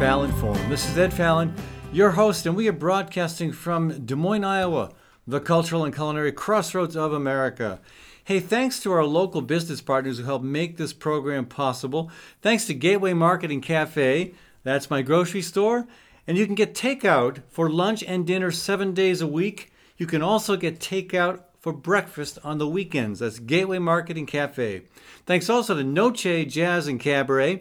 Fallon Forum. This is Ed Fallon, your host, and we are broadcasting from Des Moines, Iowa, the cultural and culinary crossroads of America. Hey, thanks to our local business partners who help make this program possible. Thanks to Gateway Market and Cafe, that's my grocery store, and you can get takeout for lunch and dinner seven days a week. You can also get takeout for breakfast on the weekends. That's Gateway Market and Cafe. Thanks also to Noce Jazz and Cabaret.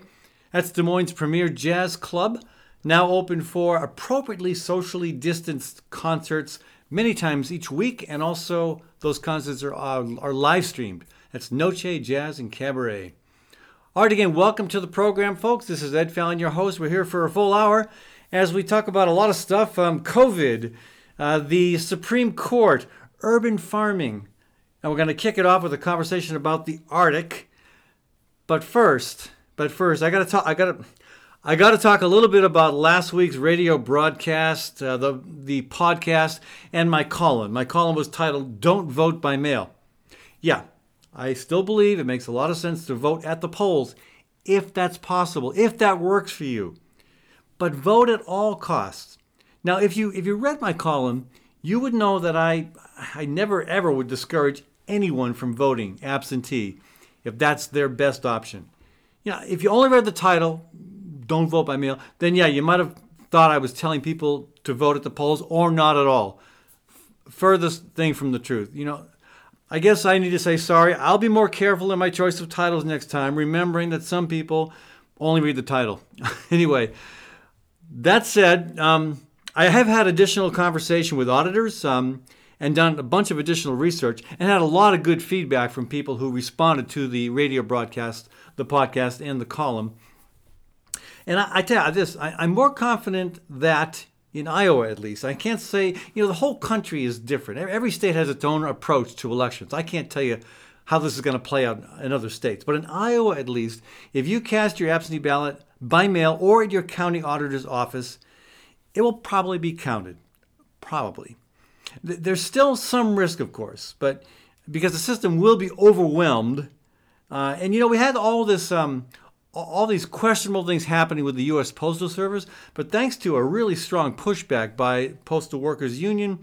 That's Des Moines' premier jazz club, now open for appropriately socially distanced concerts many times each week, and also those concerts are, are, are live streamed. That's Noce Jazz and Cabaret. All right, again, welcome to the program, folks. This is Ed Fallon, your host. We're here for a full hour as we talk about a lot of stuff um, COVID, uh, the Supreme Court, urban farming, and we're going to kick it off with a conversation about the Arctic. But first, but first, I got to talk. I got to. I got to talk a little bit about last week's radio broadcast, uh, the the podcast, and my column. My column was titled "Don't Vote by Mail." Yeah, I still believe it makes a lot of sense to vote at the polls, if that's possible, if that works for you. But vote at all costs. Now, if you if you read my column, you would know that I I never ever would discourage anyone from voting absentee if that's their best option you know, if you only read the title, don't vote by mail, then yeah, you might have thought I was telling people to vote at the polls or not at all. Furthest thing from the truth. You know, I guess I need to say sorry. I'll be more careful in my choice of titles next time, remembering that some people only read the title. anyway, that said, um, I have had additional conversation with auditors. Um, and done a bunch of additional research and had a lot of good feedback from people who responded to the radio broadcast the podcast and the column. And I, I tell you this, I, I'm more confident that in Iowa at least, I can't say, you know, the whole country is different. Every state has its own approach to elections. I can't tell you how this is going to play out in other states. But in Iowa, at least, if you cast your absentee ballot by mail or at your county auditor's office, it will probably be counted. Probably. There's still some risk, of course, but because the system will be overwhelmed uh, and you know, we had all this, um, all these questionable things happening with the U.S. Postal Service, but thanks to a really strong pushback by Postal Workers Union,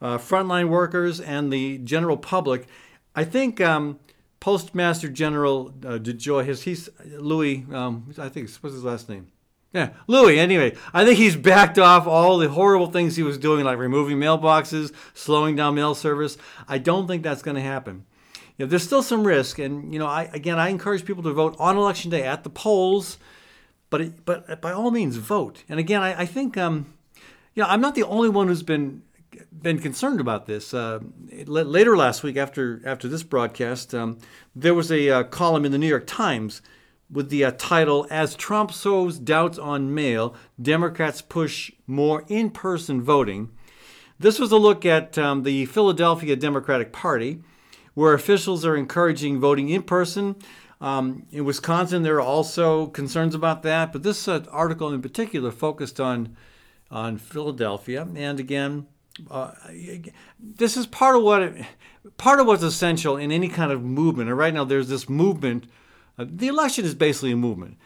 uh, frontline workers, and the general public, I think um, Postmaster General uh, DeJoy, his, he's Louis, um, I think what's his last name? Yeah, Louis. Anyway, I think he's backed off all the horrible things he was doing, like removing mailboxes, slowing down mail service. I don't think that's going to happen you know, there's still some risk. And, you know, I, again, I encourage people to vote on election day at the polls, but, it, but by all means, vote. And again, I, I think, um, you know, I'm not the only one who's been been concerned about this. Uh, later last week, after after this broadcast, um, there was a uh, column in the New York Times with the uh, title "As Trump sows doubts on mail, Democrats push more in-person voting." This was a look at um, the Philadelphia Democratic Party where officials are encouraging voting in person. Um, in Wisconsin, there are also concerns about that, but this uh, article in particular focused on on Philadelphia. And again, uh, this is part of what it, part of what's essential in any kind of movement. And right now, there's this movement. Uh, the election is basically a movement,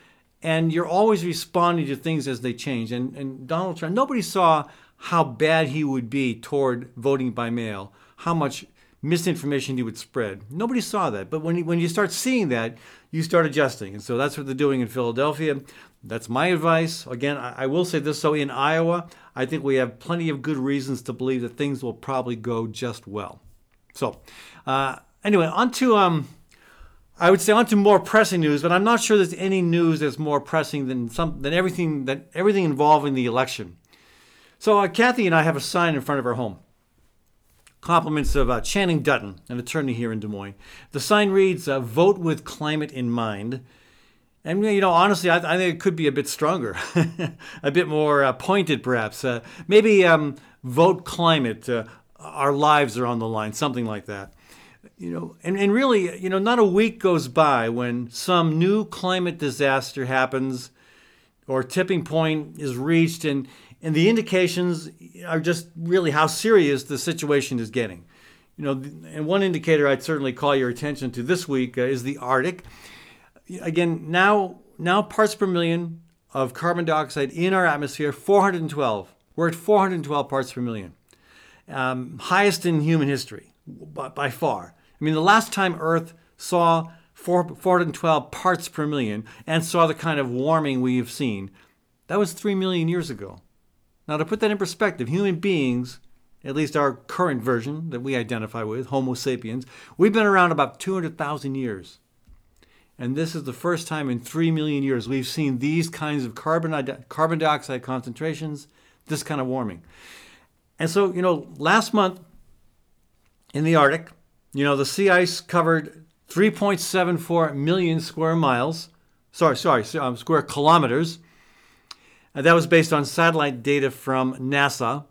and you're always responding to things as they change. And, and Donald Trump, nobody saw how bad he would be toward voting by mail, how much misinformation he would spread. Nobody saw that. But when you, when you start seeing that, you start adjusting. And so that's what they're doing in Philadelphia. That's my advice. Again, I, I will say this so in Iowa, I think we have plenty of good reasons to believe that things will probably go just well. So, uh, anyway, on to, um, I would say on to more pressing news, but I'm not sure there's any news that's more pressing than some than everything that everything involving the election. So uh, Kathy and I have a sign in front of our home. Compliments of uh, Channing Dutton, an attorney here in Des Moines. The sign reads, uh, Vote with climate in mind. And, you know, honestly, I, I think it could be a bit stronger, a bit more uh, pointed, perhaps. Uh, maybe um, vote climate, uh, our lives are on the line, something like that. You know, and, and really, you know, not a week goes by when some new climate disaster happens or tipping point is reached and and the indications are just really how serious the situation is getting. You know, and one indicator I'd certainly call your attention to this week uh, is the Arctic. Again, now now parts per million of carbon dioxide in our atmosphere 412. We're at 412 parts per million. Um, highest in human history by, by, far. I mean, the last time Earth saw 4, 412 parts per million and saw the kind of warming we've seen, that was 3 million years ago. Now, to put that in perspective, human beings, at least our current version that we identify with, Homo sapiens, we've been around about 200,000 years. And this is the first time in 3 million years we've seen these kinds of carbon, carbon dioxide concentrations, this kind of warming. And so, you know, last month in the Arctic, you know, the sea ice covered 3.74 million square miles. Sorry, sorry, um, square kilometers. Uh, that was based on satellite data from NASA.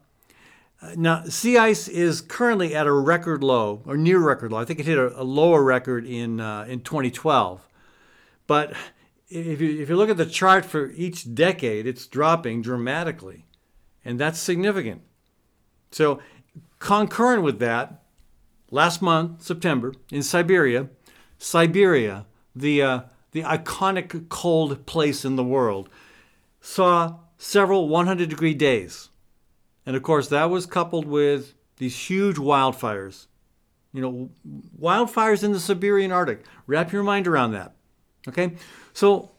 Uh, now, sea ice is currently at a record low, or near record low. I think it hit a, a lower record in, uh, in 2012. But if you, if you look at the chart for each decade, it's dropping dramatically. And that's significant. So, concurrent with that, last month, September, in Siberia, Siberia, the, uh, the iconic cold place in the world, saw several 100 degree days. And of course, that was coupled with these huge wildfires. You know, wildfires in the Siberian Arctic. Wrap your mind around that. Okay? So,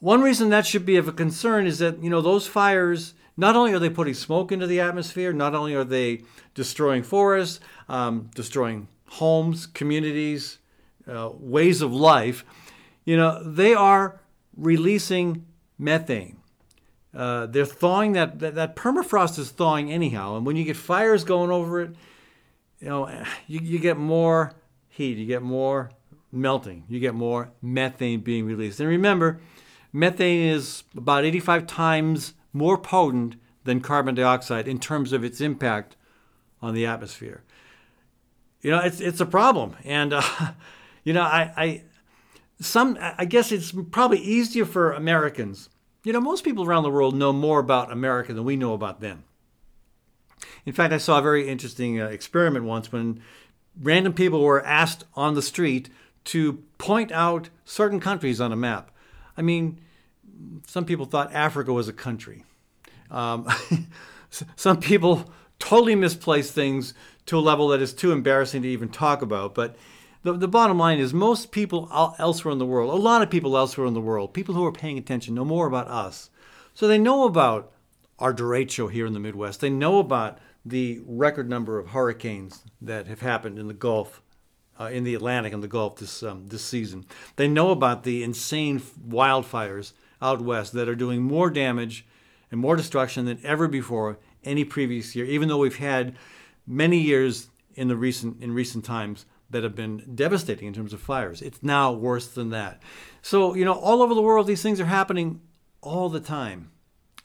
one reason that should be of a concern is that, you know, those fires, not only are they putting smoke into the atmosphere, not only are they destroying forests, um, destroying homes, communities, uh, ways of life, you know, they are releasing methane. Uh, they're thawing that, that, that permafrost is thawing anyhow, and when you get fires going over it, you know, you, you get more heat, you get more melting, you get more methane being released. And remember, methane is about 85 times more potent than carbon dioxide in terms of its impact on the atmosphere. You know, it's it's a problem, and uh, you know, I, I some I guess it's probably easier for Americans. You know, most people around the world know more about America than we know about them. In fact, I saw a very interesting uh, experiment once when random people were asked on the street to point out certain countries on a map. I mean, some people thought Africa was a country. Um, some people totally misplaced things to a level that is too embarrassing to even talk about. But the, the bottom line is most people elsewhere in the world, a lot of people elsewhere in the world, people who are paying attention, know more about us. So they know about our derecho here in the Midwest. They know about the record number of hurricanes that have happened in the Gulf uh, in the Atlantic and the Gulf this um, this season. They know about the insane wildfires out west that are doing more damage and more destruction than ever before any previous year. Even though we've had many years in the recent in recent times that have been devastating in terms of fires, it's now worse than that. So you know, all over the world, these things are happening all the time,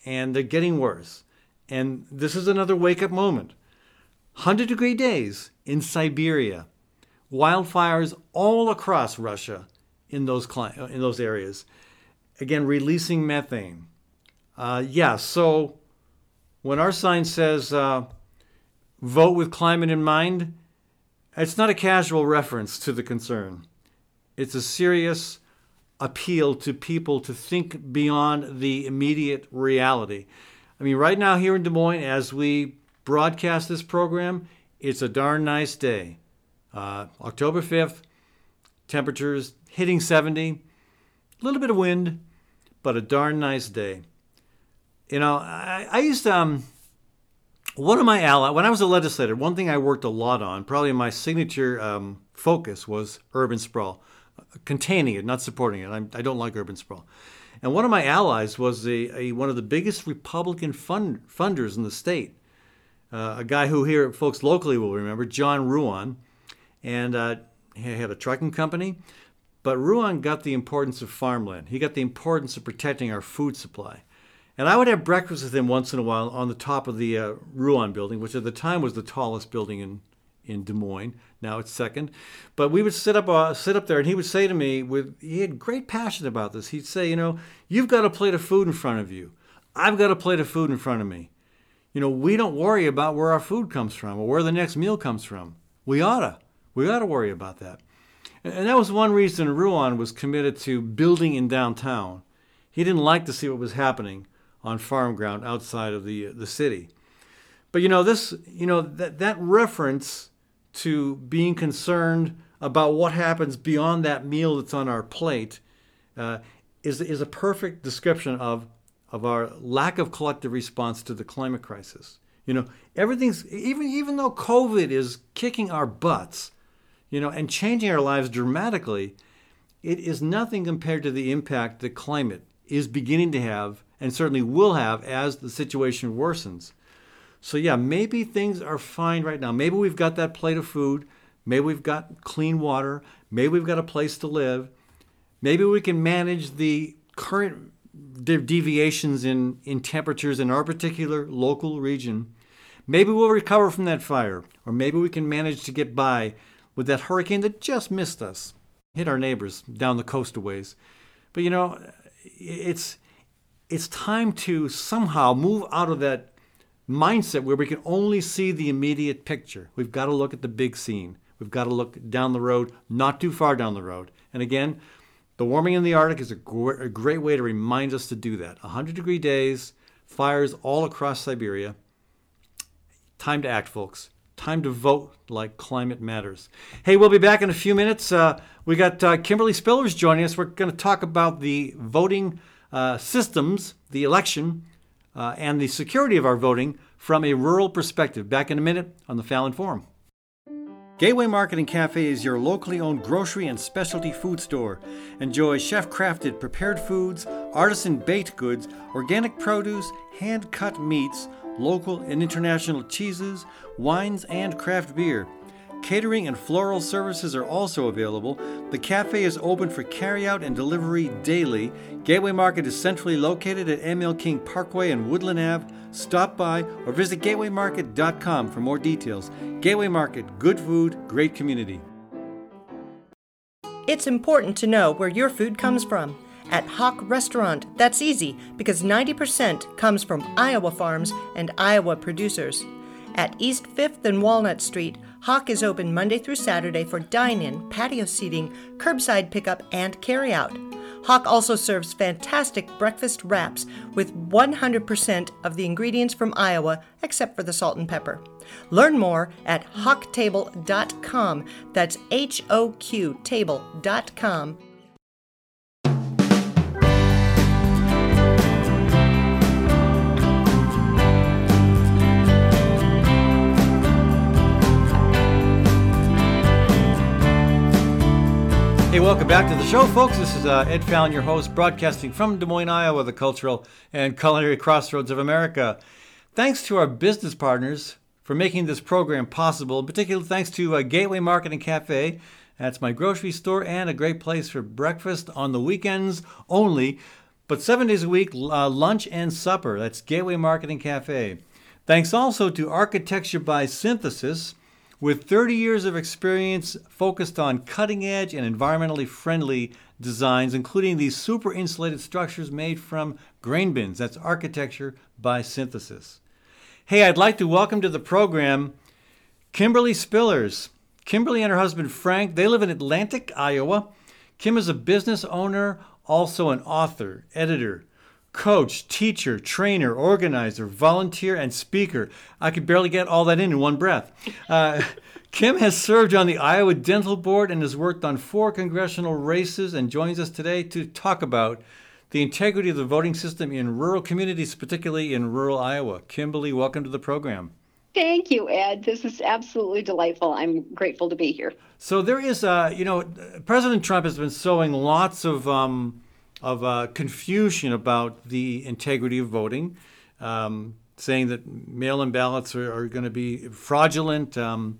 and they're getting worse. And this is another wake up moment. 100 degree days in Siberia wildfires all across Russia in those in those areas. Again, releasing methane. Uh, yeah, so when our sign says uh, "Vote with climate in mind," it's not a casual reference to the concern. It's a serious appeal to people to think beyond the immediate reality. I mean, right now here in Des Moines, as we broadcast this program, it's a darn nice day. Uh, October 5th, temperatures hitting 70, a little bit of wind, but a darn nice day. You know, I, I used to, um, one of my allies, when I was a legislator, one thing I worked a lot on, probably my signature um, focus was urban sprawl, containing it, not supporting it. I'm, I do not like urban sprawl. And one of my allies was a, a one of the biggest Republican fund, funders in the state, uh, a guy who here folks locally will remember, John Ruan and uh, he had a trucking company. But Ruan got the importance of farmland. He got the importance of protecting our food supply. And I would have breakfast with him once in a while on the top of the uh, Ruan building, which at the time was the tallest building in, in Des Moines. Now it's second. But we would sit up, uh, sit up there, and he would say to me, with he had great passion about this. He'd say, you know, you've got a plate of food in front of you. I've got a plate of food in front of me. You know, we don't worry about where our food comes from or where the next meal comes from. We oughta. We to worry about that. And that was one reason Ruan was committed to building in downtown. He didn't like to see what was happening on farm ground outside of the the city. But you know this, you know that that reference to being concerned about what happens beyond that meal that's on our plate uh, is is a perfect description of of our lack of collective response to the climate crisis. You know, everything's even even though COVID is kicking our butts, you know, and changing our lives dramatically, it is nothing compared to the impact that climate is beginning to have and certainly will have as the situation worsens. So yeah, maybe things are fine right now. Maybe we've got that plate of food, maybe we've got clean water, maybe we've got a place to live. Maybe we can manage the current deviations in, in temperatures in our particular local region. Maybe we'll recover from that fire, or maybe we can manage to get by with that hurricane that just missed us, hit our neighbors down the coast a ways. But you know, it's it's time to somehow move out of that mindset where we can only see the immediate picture. We've got to look at the big scene. We've got to look down the road, not too far down the road. And again, the warming in the Arctic is a, gr- a great way to remind us to do that. 100 degree days, fires all across Siberia. Time to act, folks. Time to vote like climate matters. Hey, we'll be back in a few minutes. Uh, we got uh, Kimberlee Spillers joining us. We're going to talk about the voting uh, systems, the election, uh, and the security of our voting from a rural perspective. Back in a minute on the Fallon Forum. Gateway Market and Cafe is your locally owned grocery and specialty food store. Enjoy chef crafted prepared foods, artisan baked goods, organic produce, hand cut meats, local and international cheeses, wines, and craft beer. Catering and floral services are also available. The cafe is open for carryout and delivery daily. Gateway Market is centrally located at ML King Parkway and Woodland Ave. Stop by or visit gatewaymarket.com for more details. Gateway Market, good food, great community. It's important to know where your food comes from. At HoQ Restaurant, that's easy because 90% comes from Iowa farms and Iowa producers. At East 5th and Walnut Street, HoQ is open Monday through Saturday for dine in, patio seating, curbside pickup, and carryout. HoQ also serves fantastic breakfast wraps with 100% of the ingredients from Iowa except for the salt and pepper. Learn more at hoqtable.com. That's H O Q table.com Hey, welcome back to the show, folks. This is uh, Ed Fallon, your host, broadcasting from Des Moines, Iowa, the cultural and culinary crossroads of America. Thanks to our business partners for making this program possible. In particular, thanks to uh, Gateway Marketing Cafe. That's my grocery store and a great place for breakfast on the weekends only, but seven days a week, uh, lunch and supper. That's Gateway Marketing Cafe. Thanks also to Architecture by Synthesis with 30 years of experience focused on cutting edge and environmentally friendly designs, including these super insulated structures made from grain bins. That's architecture by synthesis. Hey, I'd like to welcome to the program Kimberlee Spillers. Kimberlee and her husband Frank, they live in Atlantic, Iowa. Kim is a business owner, also an author, editor, coach, teacher, trainer, organizer, volunteer, and speaker. I could barely get all that in in one breath. Uh, Kim has served on the Iowa Dental Board and has worked on four congressional races and joins us today to talk about the integrity of the voting system in rural communities, particularly in rural Iowa. Kimberlee, welcome to the program. Thank you, Ed. This is absolutely delightful. I'm grateful to be here. So there is, uh, you know, President Trump has been sowing lots of um, of uh, confusion about the integrity of voting, um, saying that mail-in ballots are, are going to be fraudulent. Um,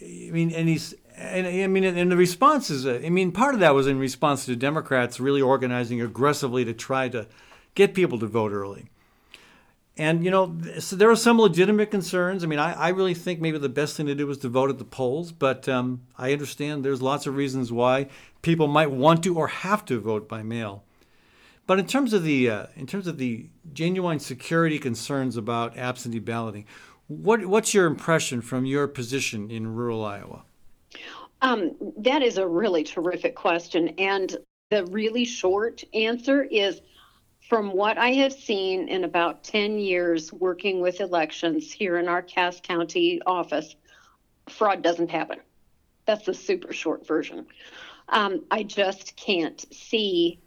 I mean, and he's and I mean, and the responses. I mean, part of that was in response to Democrats really organizing aggressively to try to get people to vote early. And you know, so there are some legitimate concerns. I mean, I, I really think maybe the best thing to do is to vote at the polls, but um, I understand there's lots of reasons why people might want to or have to vote by mail. But in terms of the uh, in terms of the genuine security concerns about absentee balloting, what what's your impression from your position in rural Iowa? Um, that is a really terrific question, and the really short answer is from what I have seen in about 10 years working with elections here in our Cass County office, fraud doesn't happen. That's the super short version. Um, I just can't see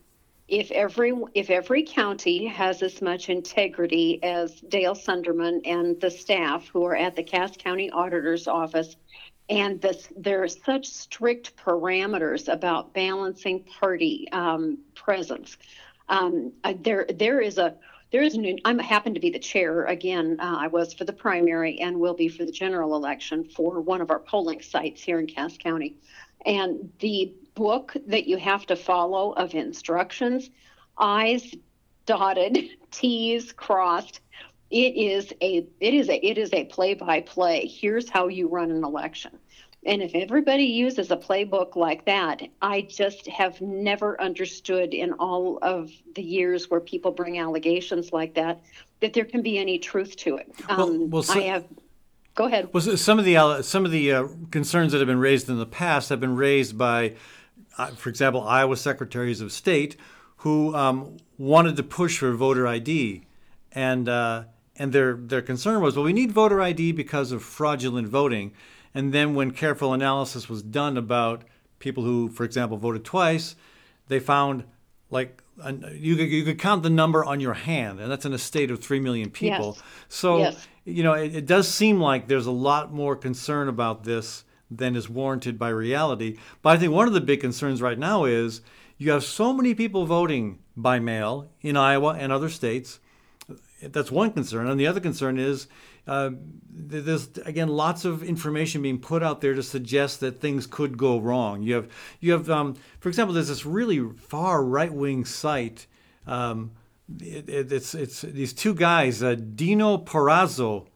if every if every county has as much integrity as Dale Sunderman and the staff who are at the Cass County Auditor's Office, and this, there are such strict parameters about balancing party um, presence. Um, there there is a there is an I'm happen to be the chair again. Uh, I was for the primary and will be for the general election for one of our polling sites here in Cass County, and the book that you have to follow of instructions, I's dotted, T's crossed. It is a it is a it is a play by play. Here's how you run an election. And if everybody uses a playbook like that, I just have never understood in all of the years where people bring allegations like that that there can be any truth to it. Um, well, well, so, I have. Go ahead. Well, some of the some of the uh, concerns that have been raised in the past have been raised by uh, for example, Iowa secretaries of state who um, wanted to push for voter ID, and uh, and their their concern was, well, we need voter ID because of fraudulent voting. And then when careful analysis was done about people who, for example, voted twice, they found like you could, you could count the number on your hand, and that's in a state of three million people. Yes. So yes. you know it, it does seem like there's a lot more concern about this than is warranted by reality. But I think one of the big concerns right now is you have so many people voting by mail in Iowa and other states. That's one concern. And the other concern is uh, there's again lots of information being put out there to suggest that things could go wrong. You have you have um, for example, there's this really far right wing site. Um, it, it, it's it's these two guys, uh, Dino Parazzo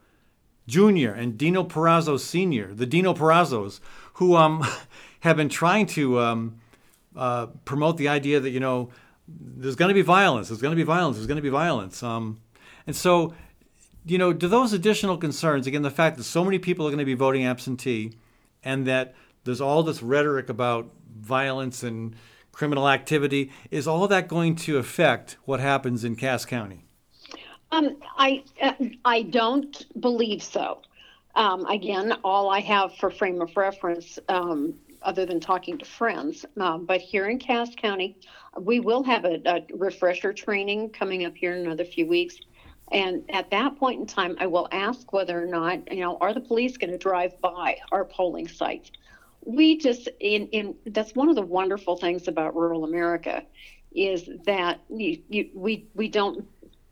Jr. and Dino Parazzo Sr., the Dino Parazzos who um, have been trying to um, uh, promote the idea that, you know, there's going to be violence, there's going to be violence, there's going to be violence. Um, and so, you know, do those additional concerns, again, the fact that so many people are going to be voting absentee and that there's all this rhetoric about violence and criminal activity, is all that going to affect what happens in Cass County? Um, I uh, I don't believe so. Um, again, all I have for frame of reference, um, other than talking to friends, um, but here in Cass County, we will have a, a, refresher training coming up here in another few weeks. And at that point in time, I will ask whether or not, you know, are the police going to drive by our polling sites? We just, in, in that's one of the wonderful things about rural America, is that you, you, we we don't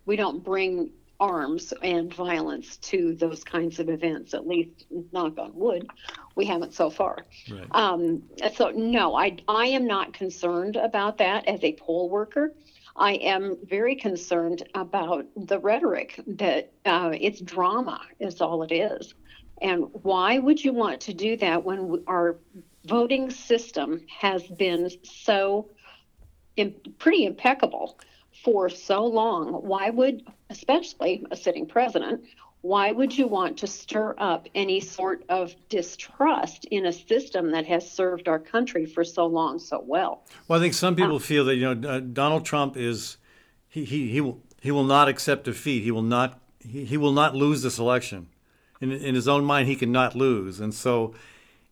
we don't bring arms and violence to those kinds of events. At least, knock on wood, we haven't so far. Right. Um, so no, I I am not concerned about that as a poll worker. I am very concerned about the rhetoric that uh, it's drama is all it is. And why would you want to do that when our voting system has been so pretty impeccable? for so long, why would, especially a sitting president, why would you want to stir up any sort of distrust in a system that has served our country for so long so well? Well, I think some people uh, feel that you know uh, Donald Trump is he, he he will he will not accept defeat. He will not he, he will not lose this election. In in his own mind, he cannot lose, and so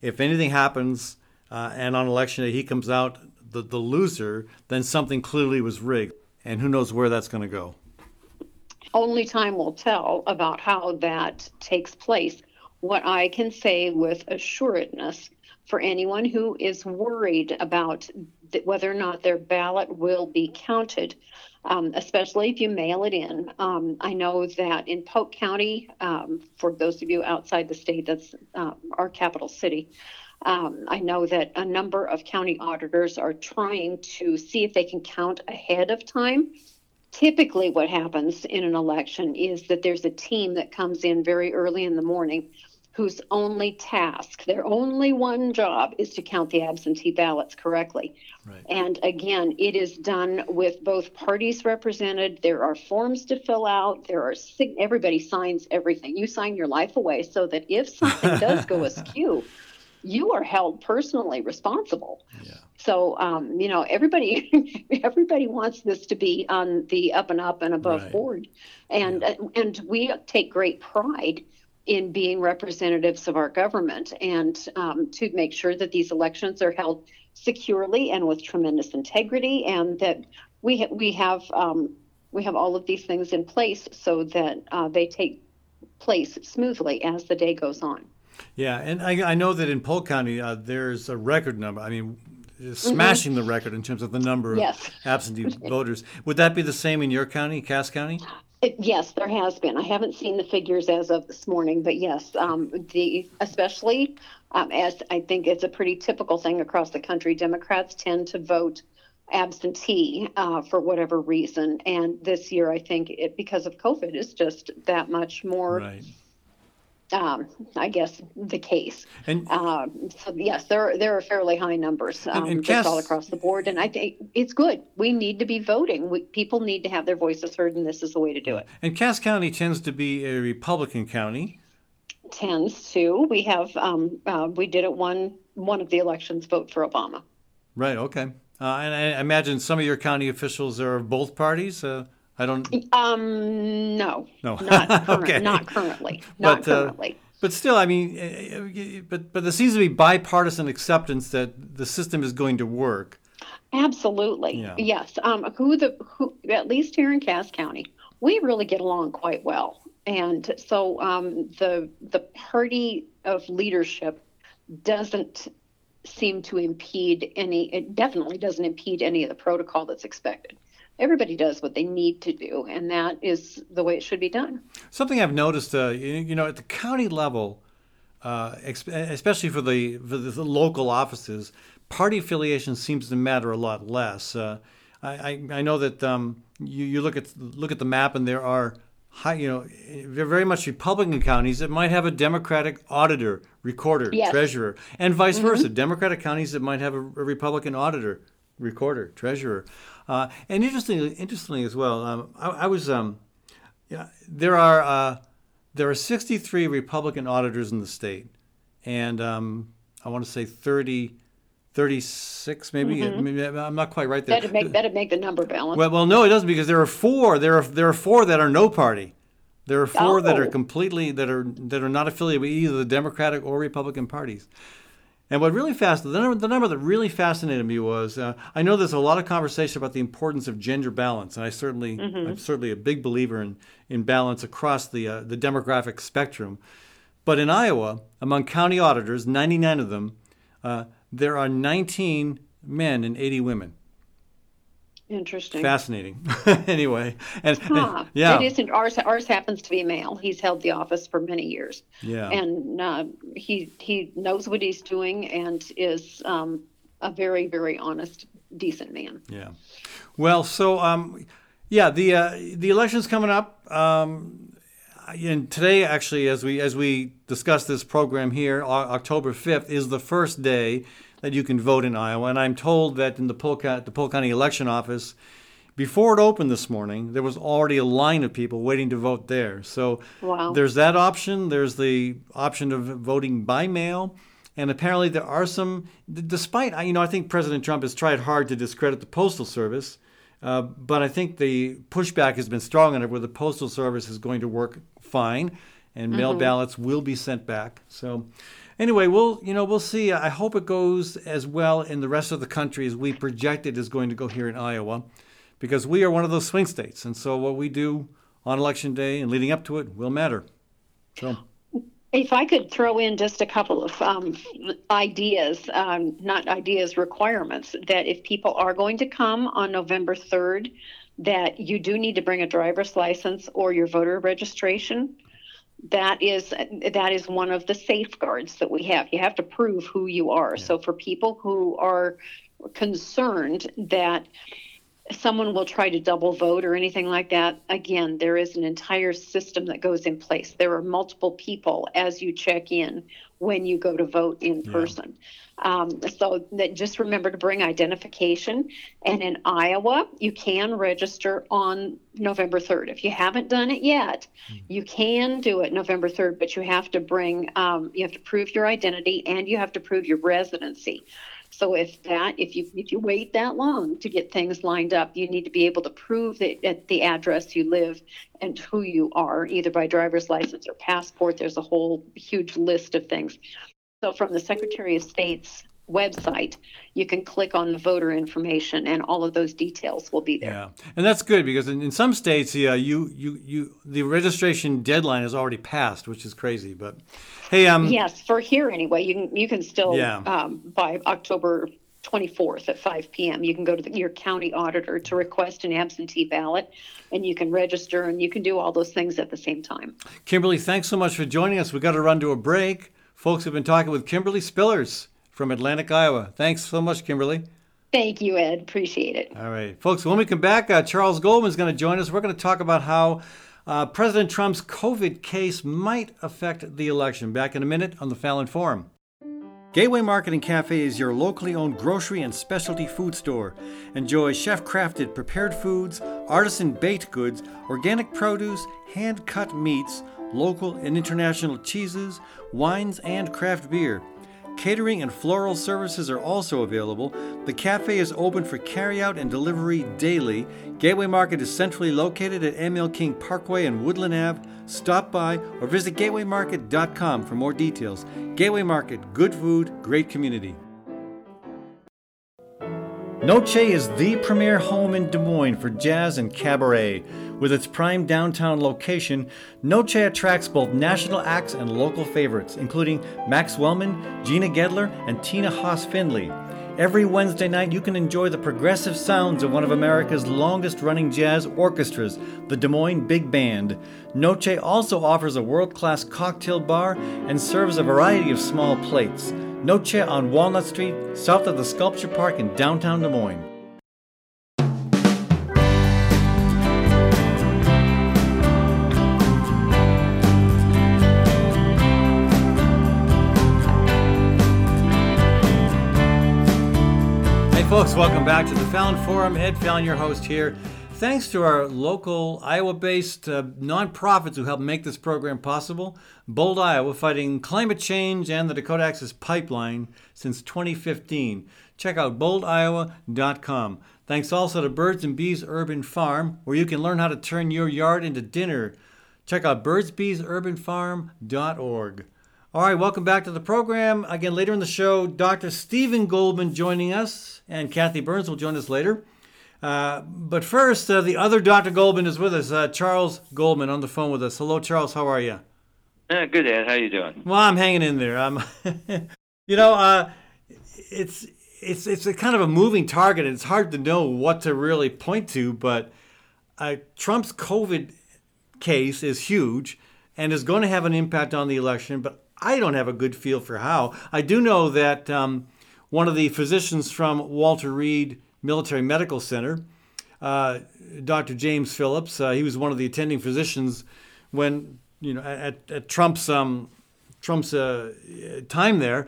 if anything happens uh, and on election day he comes out the, the loser, then something clearly was rigged and who knows where that's going to go. Only time will tell about how that takes place. What I can say with assuredness for anyone who is worried about th- whether or not their ballot will be counted, um, especially if you mail it in. Um, I know that in Polk County, um, for those of you outside the state, that's uh, our capital city. Um, I know that a number of county auditors are trying to see if they can count ahead of time. Typically, what happens in an election is that there's a team that comes in very early in the morning whose only task, their only one job is to count the absentee ballots correctly. Right. And again, it is done with both parties represented. There are forms to fill out. There are everybody signs everything. You sign your life away so that if something does go askew, you are held personally responsible. Yeah. So um, you know everybody everybody wants this to be on the up and up and above Right. board, and uh, and we take great pride in being representatives of our government and um, to make sure that these elections are held securely and with tremendous integrity, and that we ha- we have um, we have all of these things in place so that uh, they take place smoothly as the day goes on. Yeah, and I, I know that in Polk County uh, there's a record number. I mean, smashing the record in terms of the number of absentee voters. Would that be the same in your county, Cass County? It, yes, there has been. I haven't seen the figures as of this morning, but yes, um, the especially um, as I think it's a pretty typical thing across the country. Democrats tend to vote absentee uh, for whatever reason, and this year I think it because of COVID is just that much more. Right. Um, I guess the case. And Um, so yes, there there are fairly high numbers um, and just all across the board, and I think it's good. We need to be voting. We, people need to have their voices heard, and this is the way to do it. and Cass County tends to be a Republican county. tends to. We have um, uh, we did it one one of the elections vote for Obama. Right. Okay. Uh, and I imagine some of your county officials are of both parties. Uh, I don't. Um, no, No. not current, Okay. not currently, not But, uh, currently. But still, I mean, uh, uh, but but there seems to be bipartisan acceptance that the system is going to work. Absolutely, Yeah. yes. Um, who the who at least here in Cass County, we really get along quite well, and so um, the the party of leadership doesn't seem to impede any. It definitely doesn't impede any of the protocol that's expected. Everybody does what they need to do, and that is the way it should be done. Something I've noticed, uh, you, you know, at the county level, uh, especially for the for the local offices, party affiliation seems to matter a lot less. Uh, I, I, know that um, you, you look at look at the map, and there are high, you know, very much Republican counties that might have a Democratic auditor, recorder, Yes. treasurer, and vice versa. Democratic counties that might have a, a Republican auditor, recorder, treasurer. Uh, and interestingly, interestingly as well, um, I, I was. Um, yeah, there are uh, there are 63 Republican auditors in the state, and um, I want to say 30, 36 maybe. Maybe I'm not quite right there. That'd make that'd make the number balance. Well, well, no, it doesn't because there are four. There are there are four that are no party. There are four that are Oh. completely that are that are not affiliated with either the Democratic or Republican parties. And what really fast the number, the number that really fascinated me was uh, I know there's a lot of conversation about the importance of gender balance, and I certainly I'm certainly a big believer in in balance across the uh, the demographic spectrum. But in Iowa, among county auditors, 99 of them, uh, there are 19 men and 80 women. Interesting. Fascinating. anyway, and, and- yeah, It isn't ours. Ours happens to be male. He's held the office for many years, yeah, and uh, he he knows what he's doing and is um, a very very honest, decent man. yeah. Well, so um, yeah, the uh, the election's coming up. Um, and today, actually, as we as we discuss this program here, October fifth is the first day that you can vote in Iowa. And I'm told that in the Polk, the Polk County Election Office, before it opened this morning, there was already a line of people waiting to vote there. So Wow. there's that option. There's the option of voting by mail. And apparently there are some, despite, I- you know, I think President Trump has tried hard to discredit the Postal Service. Uh, but I think the pushback has been strong enough where the Postal Service is going to work fine and mail ballots will be sent back. So anyway, we'll, you know, we'll see. I hope it goes as well in the rest of the country as we project it is going to go here in Iowa because we are one of those swing states. And so what we do on election day and leading up to it will matter. So, If I could throw in just a couple of um, ideas, um, not ideas, requirements, that if people are going to come on November 3rd, that you do need to bring a driver's license or your voter registration. That is that is one of the safeguards that we have. You have to prove who you are. So for people who are concerned that someone will try to double vote or anything like that, again, there is an entire system that goes in place. There are multiple people as you check in when you go to vote in Yeah. person. Um, so that just remember to bring identification. And in Iowa, you can register on November 3rd. If you haven't done it yet, you can do it November 3rd, but you have to bring, um, you have to prove your identity and you have to prove your residency. So if that, if you if you wait that long to get things lined up, you need to be able to prove that at the address you live and who you are, either by driver's license or passport. There's a whole huge list of things. So from the Secretary of State's website, you can click on the voter information, and all of those details will be there. Yeah, and that's good because in, in some states, yeah, you, you, you, the registration deadline is already passed, which is crazy. But hey, um, Yes, for here anyway, you can you can still Yeah. um, by October 24th at 5 p.m. You can go to the, your county auditor to request an absentee ballot, and you can register and you can do all those things at the same time. Kimberlee, thanks so much for joining us. We've got to run to a break. Folks we've been talking with Kimberlee Spillers from Atlantic, Iowa. Thanks so much, Kimberlee. Thank you, Ed. Appreciate it. All right, folks. When we come back, uh, Charles Goldman is going to join us. We're going to talk about how uh, President Trump's COVID case might affect the election. Back in a minute on the Fallon Forum. Gateway Marketing Cafe is your locally owned grocery and specialty food store. Enjoy chef crafted prepared foods, artisan baked goods, organic produce, hand cut meats, local and international cheeses, wines, and craft beer. Catering and floral services are also available. The cafe is open for carryout and delivery daily. Gateway Market is centrally located at ML King Parkway and Woodland Ave. Stop by or visit gatewaymarket.com for more details. Gateway Market, good food, great community. Noce is the premier home in Des Moines for jazz and cabaret. With its prime downtown location, Noce attracts both national acts and local favorites, including Max Wellman, Gina Gedler, and Tina Haase Findlay. Every Wednesday night, you can enjoy the progressive sounds of one of America's longest running jazz orchestras, the Des Moines Big Band. Noce also offers a world class cocktail bar and serves a variety of small plates. Noce on Walnut Street, south of the Sculpture Park in downtown Des Moines. Folks, welcome back to the Fallon Forum. Ed Fallon, your host here. Thanks to our local Iowa based uh, nonprofits who help make this program possible Bold Iowa, fighting climate change and the Dakota Access Pipeline since 2015. Check out boldiowa.com. Thanks also to Birds and Bees Urban Farm, where you can learn how to turn your yard into dinner. Check out birdsbeesurbanfarm.org. All right, welcome back to the program. Again, later in the show, Dr. Stephen Goldman joining us, and Kathy Byrnes will join us later. Uh, but first, uh, the other Dr. Goldman is with us, uh, Charles Goldman, on the phone with us. Hello, Charles. How are you? Yeah, good, Ed. How you doing? Well, I'm hanging in there. I'm, you know, uh, it's it's it's a kind of a moving target. And it's hard to know what to really point to, but uh, Trump's COVID case is huge and is going to have an impact on the election. But I don't have a good feel for how. I do know that um, one of the physicians from Walter Reed Military Medical Center, uh, Dr. James Phillips, uh, he was one of the attending physicians when you know at, at Trump's um, Trump's uh, time there.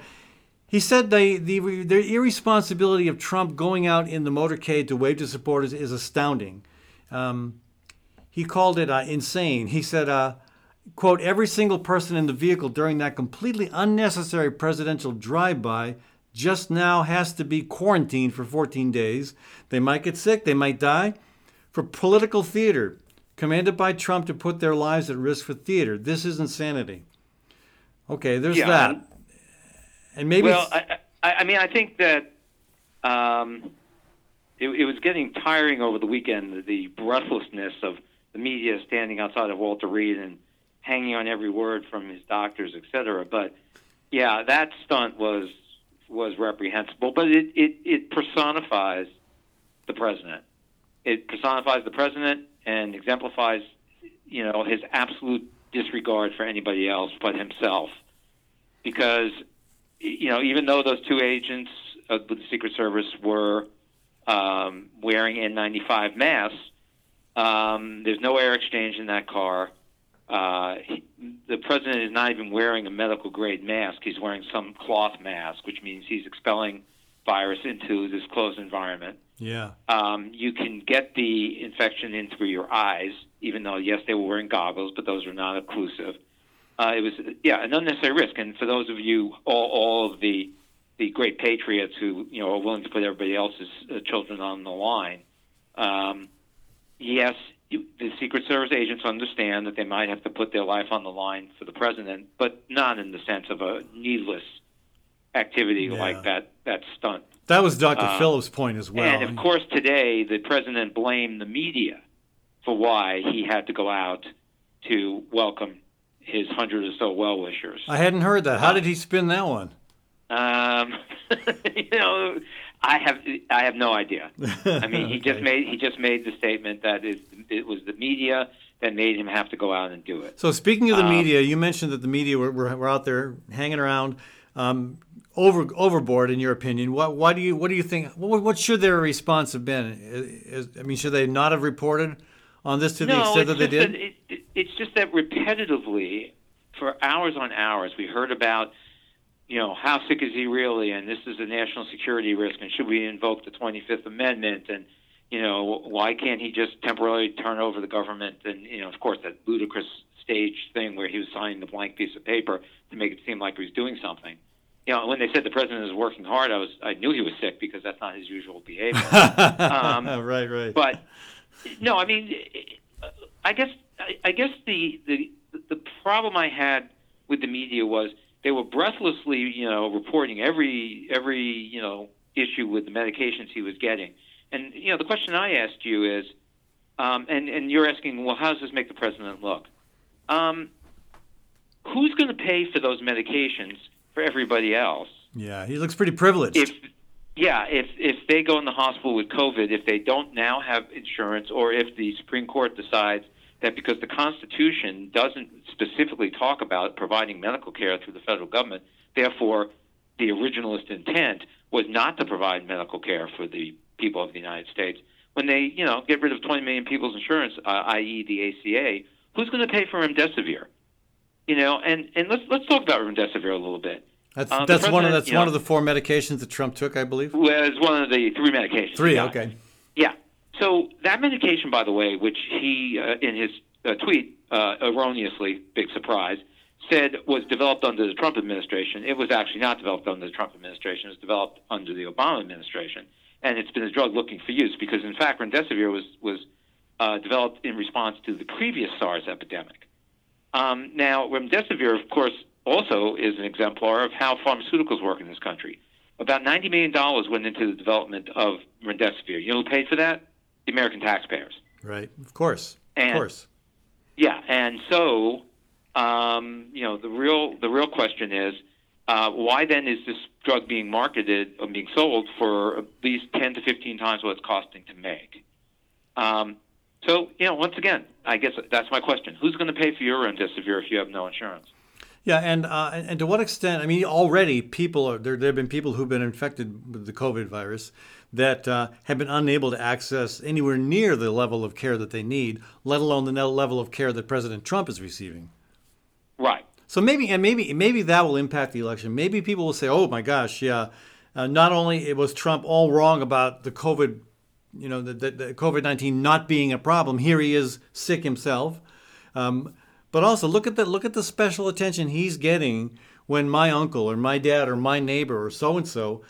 He said the the irresponsibility of Trump going out in the motorcade to wave to supporters is astounding. Um, he called it uh, insane. He said, uh, "quote Every single person in the vehicle during that completely unnecessary presidential drive-by just now has to be quarantined for 14 days. They might get sick. They might die. For political theater." Commanded by Trump to put their lives at risk for theater. This is insanity. Okay, there's Yeah, that. and- And maybe Well, I, I, I mean, I think that um, it, it was getting tiring over the weekend. The breathlessness of the media standing outside of Walter Reed and hanging on every word from his doctors, et cetera. But yeah, that stunt was was reprehensible. But it it, it personifies the president. It personifies the president and exemplifies, you know, his absolute disregard for anybody else but himself. Because you know, even though those two agents of the Secret Service were um, wearing N95 masks. Um, there's no air exchange in that car. Uh, he, the president is not even wearing a medical grade mask. He's wearing some cloth mask, which means he's expelling virus into this closed environment. Yeah. Um, you can get the infection in through your eyes, even though yes, they were wearing goggles, but those are not occlusive. Uh, it was yeah an unnecessary risk. And for those of you, all, all of the the great patriots who you know are willing to put everybody else's uh, children on the line, um, yes, you, the Secret Service agents understand that they might have to put their life on the line for the president, but not in the sense of a needless activity Yeah. like that that stunt. That was Dr. Uh, Phillips' point as well. And of course, today the president blamed the media for why he had to go out to welcome his hundred or so well wishers. I hadn't heard that. How did he spin that one? Um, you know, I have I have no idea. I mean, he just made he just made the statement that it, it was the media that made him have to go out and do it. So speaking of the Um, media, you mentioned that the media were, were, were out there hanging around um, over overboard. In your opinion, what why do you what do you think? What, what should their response have been? Is, I mean, should they not have reported on this to the extent that they did? That it, it, it's just that repetitively, for hours on hours, we heard about, you know, how sick is he really, and this is a national security risk, and should we invoke the 25th Amendment, and you know, why can't he just temporarily turn over the government, and you know, of course, that ludicrous stage thing where he was signing the blank piece of paper to make it seem like he was doing something. You know, when they said the president is working hard, I was I knew he was sick because that's not his usual behavior. um, right, right. but no, I mean, I guess I, I guess the, the the problem I had with the media was they were breathlessly, you know, reporting every every you know issue with the medications he was getting, and you know the question I asked you is, um, and and you're asking, well, how does this make the president look? Um, who's going to pay for those medications for everybody else? yeah, he looks pretty privileged. if yeah, if if they go in the hospital with COVID, if they don't now have insurance, or if the Supreme Court decides that because the Constitution doesn't specifically talk about providing medical care through the federal government, therefore the originalist intent was not to provide medical care for the people of the United States. When they, you know, get rid of 20 million people's insurance, uh, i.e., the ACA, who's going to pay for remdesivir? You know, and and let's let's talk about remdesivir a little bit. that's uh, that's one of that's one know- of the four medications that Trump took, I believe. Well, it's one of the three medications. Three. Okay. So that medication, by the way, which he uh, in his uh, tweet uh, erroneously, big surprise, said was developed under the Trump administration. It was actually not developed under the Trump administration. It was developed under the Obama administration, and it's been a drug looking for use because, in fact, remdesivir was was uh, developed in response to the previous SARS epidemic. Um, now, remdesivir, of course, also is an exemplar of how pharmaceuticals work in this country. About $90 million went into the development of remdesivir. You know who paid for that? The American taxpayers. Right. Of course. Of course. Yeah, and so, um, you know, the real the real question is, uh, why then is this drug being marketed or being sold for at least 10 to 15 times what it's costing to make? Um, so, you know, once again, I guess that's my question. Who's going to pay for your remdesivir if you have no insurance? Yeah, and uh, and and to what extent? I mean, already people are there. There have been people who've been infected with the COVID virus that uh, have been unable to access anywhere near the level of care that they need, let alone the level of care that President Trump is receiving. Right. So maybe and maybe maybe that will impact the election. Maybe people will say, "Oh my gosh, yeah." Uh, not only it was Trump all wrong about the COVID, you know, the, the, the COVID nineteen not being a problem. Here he is sick himself, um, but also look at the look at the special attention he's getting when my uncle or my dad or my neighbor or so and so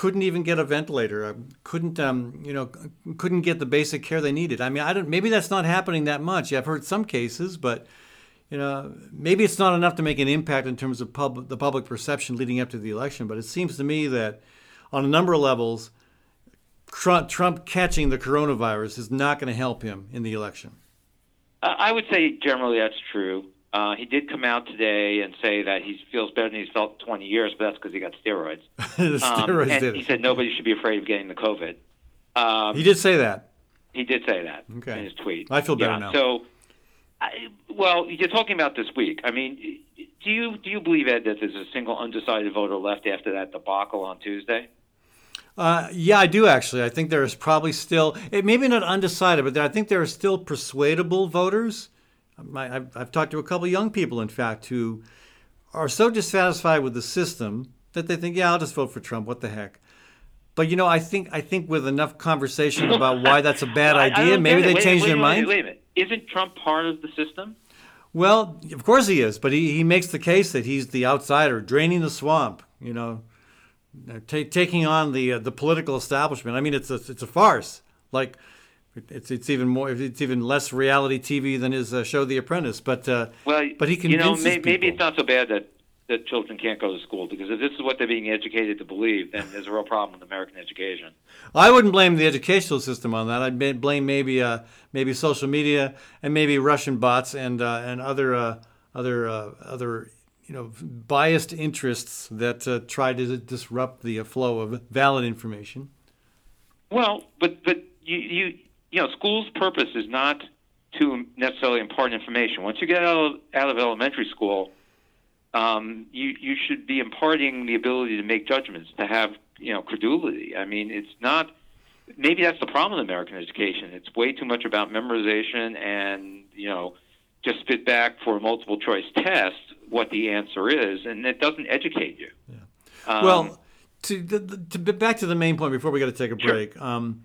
couldn't even get a ventilator, uh, couldn't um, you know, couldn't get the basic care they needed. I mean, I don't. Maybe that's not happening that much. I've heard some cases, but you know, maybe it's not enough to make an impact in terms of pub- the public perception leading up to the election. But it seems to me that on a number of levels, Trump, Trump catching the coronavirus is not going to help him in the election. I would say generally that's true. Uh, he did come out today and say that he feels better than he's felt 20 years, but that's because he got steroids. Um, steroids and did he said nobody should be afraid of getting the COVID. Um, He did say that. He did say that Okay. in his tweet. I feel better yeah, now. So, I, well, you're talking about this week. I mean, do you do you believe Ed that there's a single undecided voter left after that debacle on Tuesday? Uh, yeah, I do actually. I think there is probably still, it maybe not undecided, but I think there are still persuadable voters. My, I've, I've talked to a couple young people, in fact, who are so dissatisfied with the system that they think, yeah, I'll just vote for Trump. What the heck? But you know, I think I think with enough conversation about why that's a bad idea, maybe they Wait, change wait, their wait, mind. Wait a minute. Isn't Trump part of the system? Well, of course he is, but he, he makes the case that he's the outsider, draining the swamp. You know, ta taking on the uh, the political establishment. I mean, it's a it's a farce. Like, it's it's even more it's even less reality TV than his uh, show The Apprentice. But uh, Well, but he you know, convinces may, maybe people. it's not so bad that that children can't go to school because if this is what they're being educated to believe, then there's a real problem with American education. I wouldn't blame the educational system on that. I'd blame maybe uh, maybe social media and maybe Russian bots and uh, and other uh, other uh, other you know biased interests that uh, try to disrupt the flow of valid information. Well, but but you you you know, school's purpose is not to necessarily impart information. Once you get out of, out of elementary school, um, you you should be imparting the ability to make judgments, to have you know credulity. I mean, it's not. Maybe that's the problem with American education. It's way too much about memorization and you know just spit back for a multiple choice test what the answer is, and it doesn't educate you. Um, well, to, the, the, to back to the main point before we got to take a Sure. break. Um,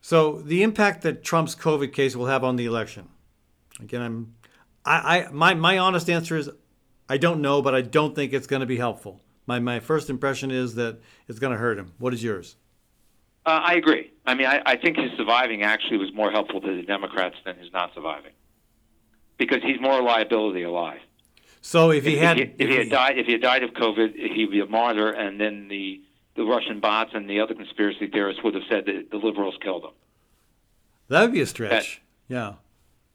so the impact that Trump's COVID case will have on the election. Again, I'm, I, I my my honest answer is, I don't know, but I don't think it's going to be helpful. My my first impression is that it's going to hurt him. What is yours? Uh, I agree. I mean, I, I think his surviving actually was more helpful to the Democrats than his not surviving, because he's more a liability alive. So if he if, had, he, if he had died, if he had died of COVID, he'd be a martyr, and then the the Russian bots and the other conspiracy theorists would have said that the liberals killed him. that would be a stretch. yeah.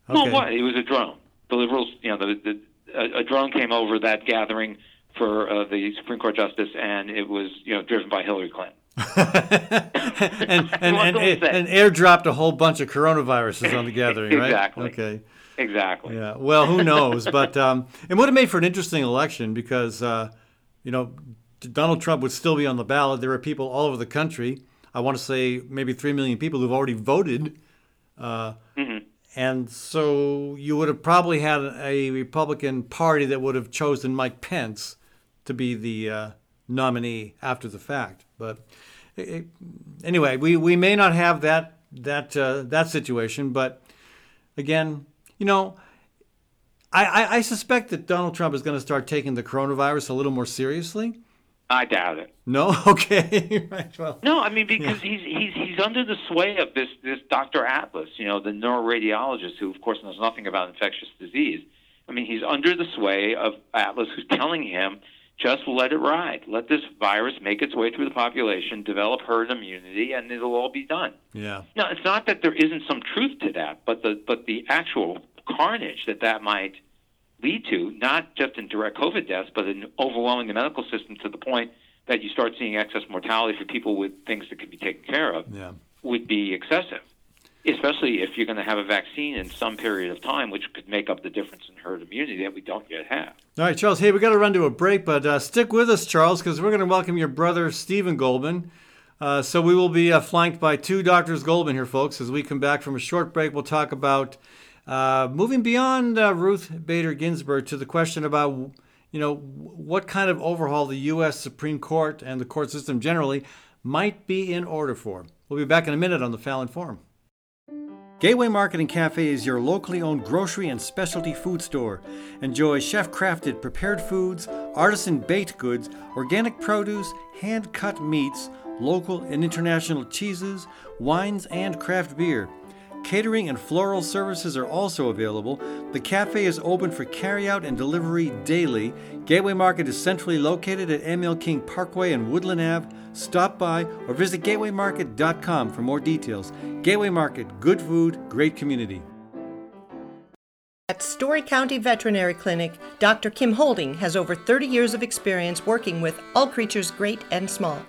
Well, what? It was a drone. The liberals, you know, the, the a, a drone came over that gathering for uh, the Supreme Court justice, and it was you know driven by Hillary Clinton. and and, and, and airdropped a whole bunch of coronaviruses on the gathering, right? Exactly. Okay. Exactly. Yeah. Well, who knows? but um, it would have made for an interesting election because, uh, you know, Donald Trump would still be on the ballot. There are people all over the country. I want to say maybe three million people who've already voted. Uh, And so you would have probably had a Republican Party that would have chosen Mike Pence to be the uh, nominee after the fact. But it, it- anyway, we, we may not have that that uh, that situation. But again, you know, I, I, I suspect that Donald Trump is going to start taking the coronavirus a little more seriously. I doubt it. No, okay, right. Well, No, I mean because he's he's he's under the sway of this this Dr. Atlas, you know, the neuroradiologist who of course knows nothing about infectious disease. I mean, he's under the sway of Atlas who's telling him just let it ride. Let this virus make its way through the population, develop herd immunity and it'll all be done. yeah, No, it's not that there isn't some truth to that, but the but the actual carnage that that might lead to, not just in direct COVID deaths, but in overwhelming the medical system to the point that you start seeing excess mortality for people with things that could be taken care of, yeah. would be excessive. Especially if you're going to have a vaccine in some period of time, which could make up the difference in herd immunity that we don't yet have. All right, Charles. Hey, we got to run to a break, but uh, stick with us, Charles, because we're going to welcome your brother Stephen Goldman. Uh, so we will be uh, flanked by two doctors Goldman here, folks. As we come back from a short break, we'll talk about uh, moving beyond uh, Ruth Bader Ginsburg to the question about, you know, what kind of overhaul the U.S. Supreme Court and the court system generally might be in order for. We'll be back in a minute on the Fallon Forum. Gateway Market and Cafe is your locally owned grocery and specialty food store. Enjoy chef crafted prepared foods, artisan baked goods, organic produce, hand cut meats, local and international cheeses, wines, and craft beer. Catering and floral services are also available. The cafe is open for carryout and delivery daily. Gateway Market is centrally located at ML King Parkway and Woodland Ave. Stop by or visit gatewaymarket.com for more details. Gateway Market, good food, great community. At Story County Veterinary Clinic, Dr. Kim Holding has over 30 years of experience working with all creatures great and small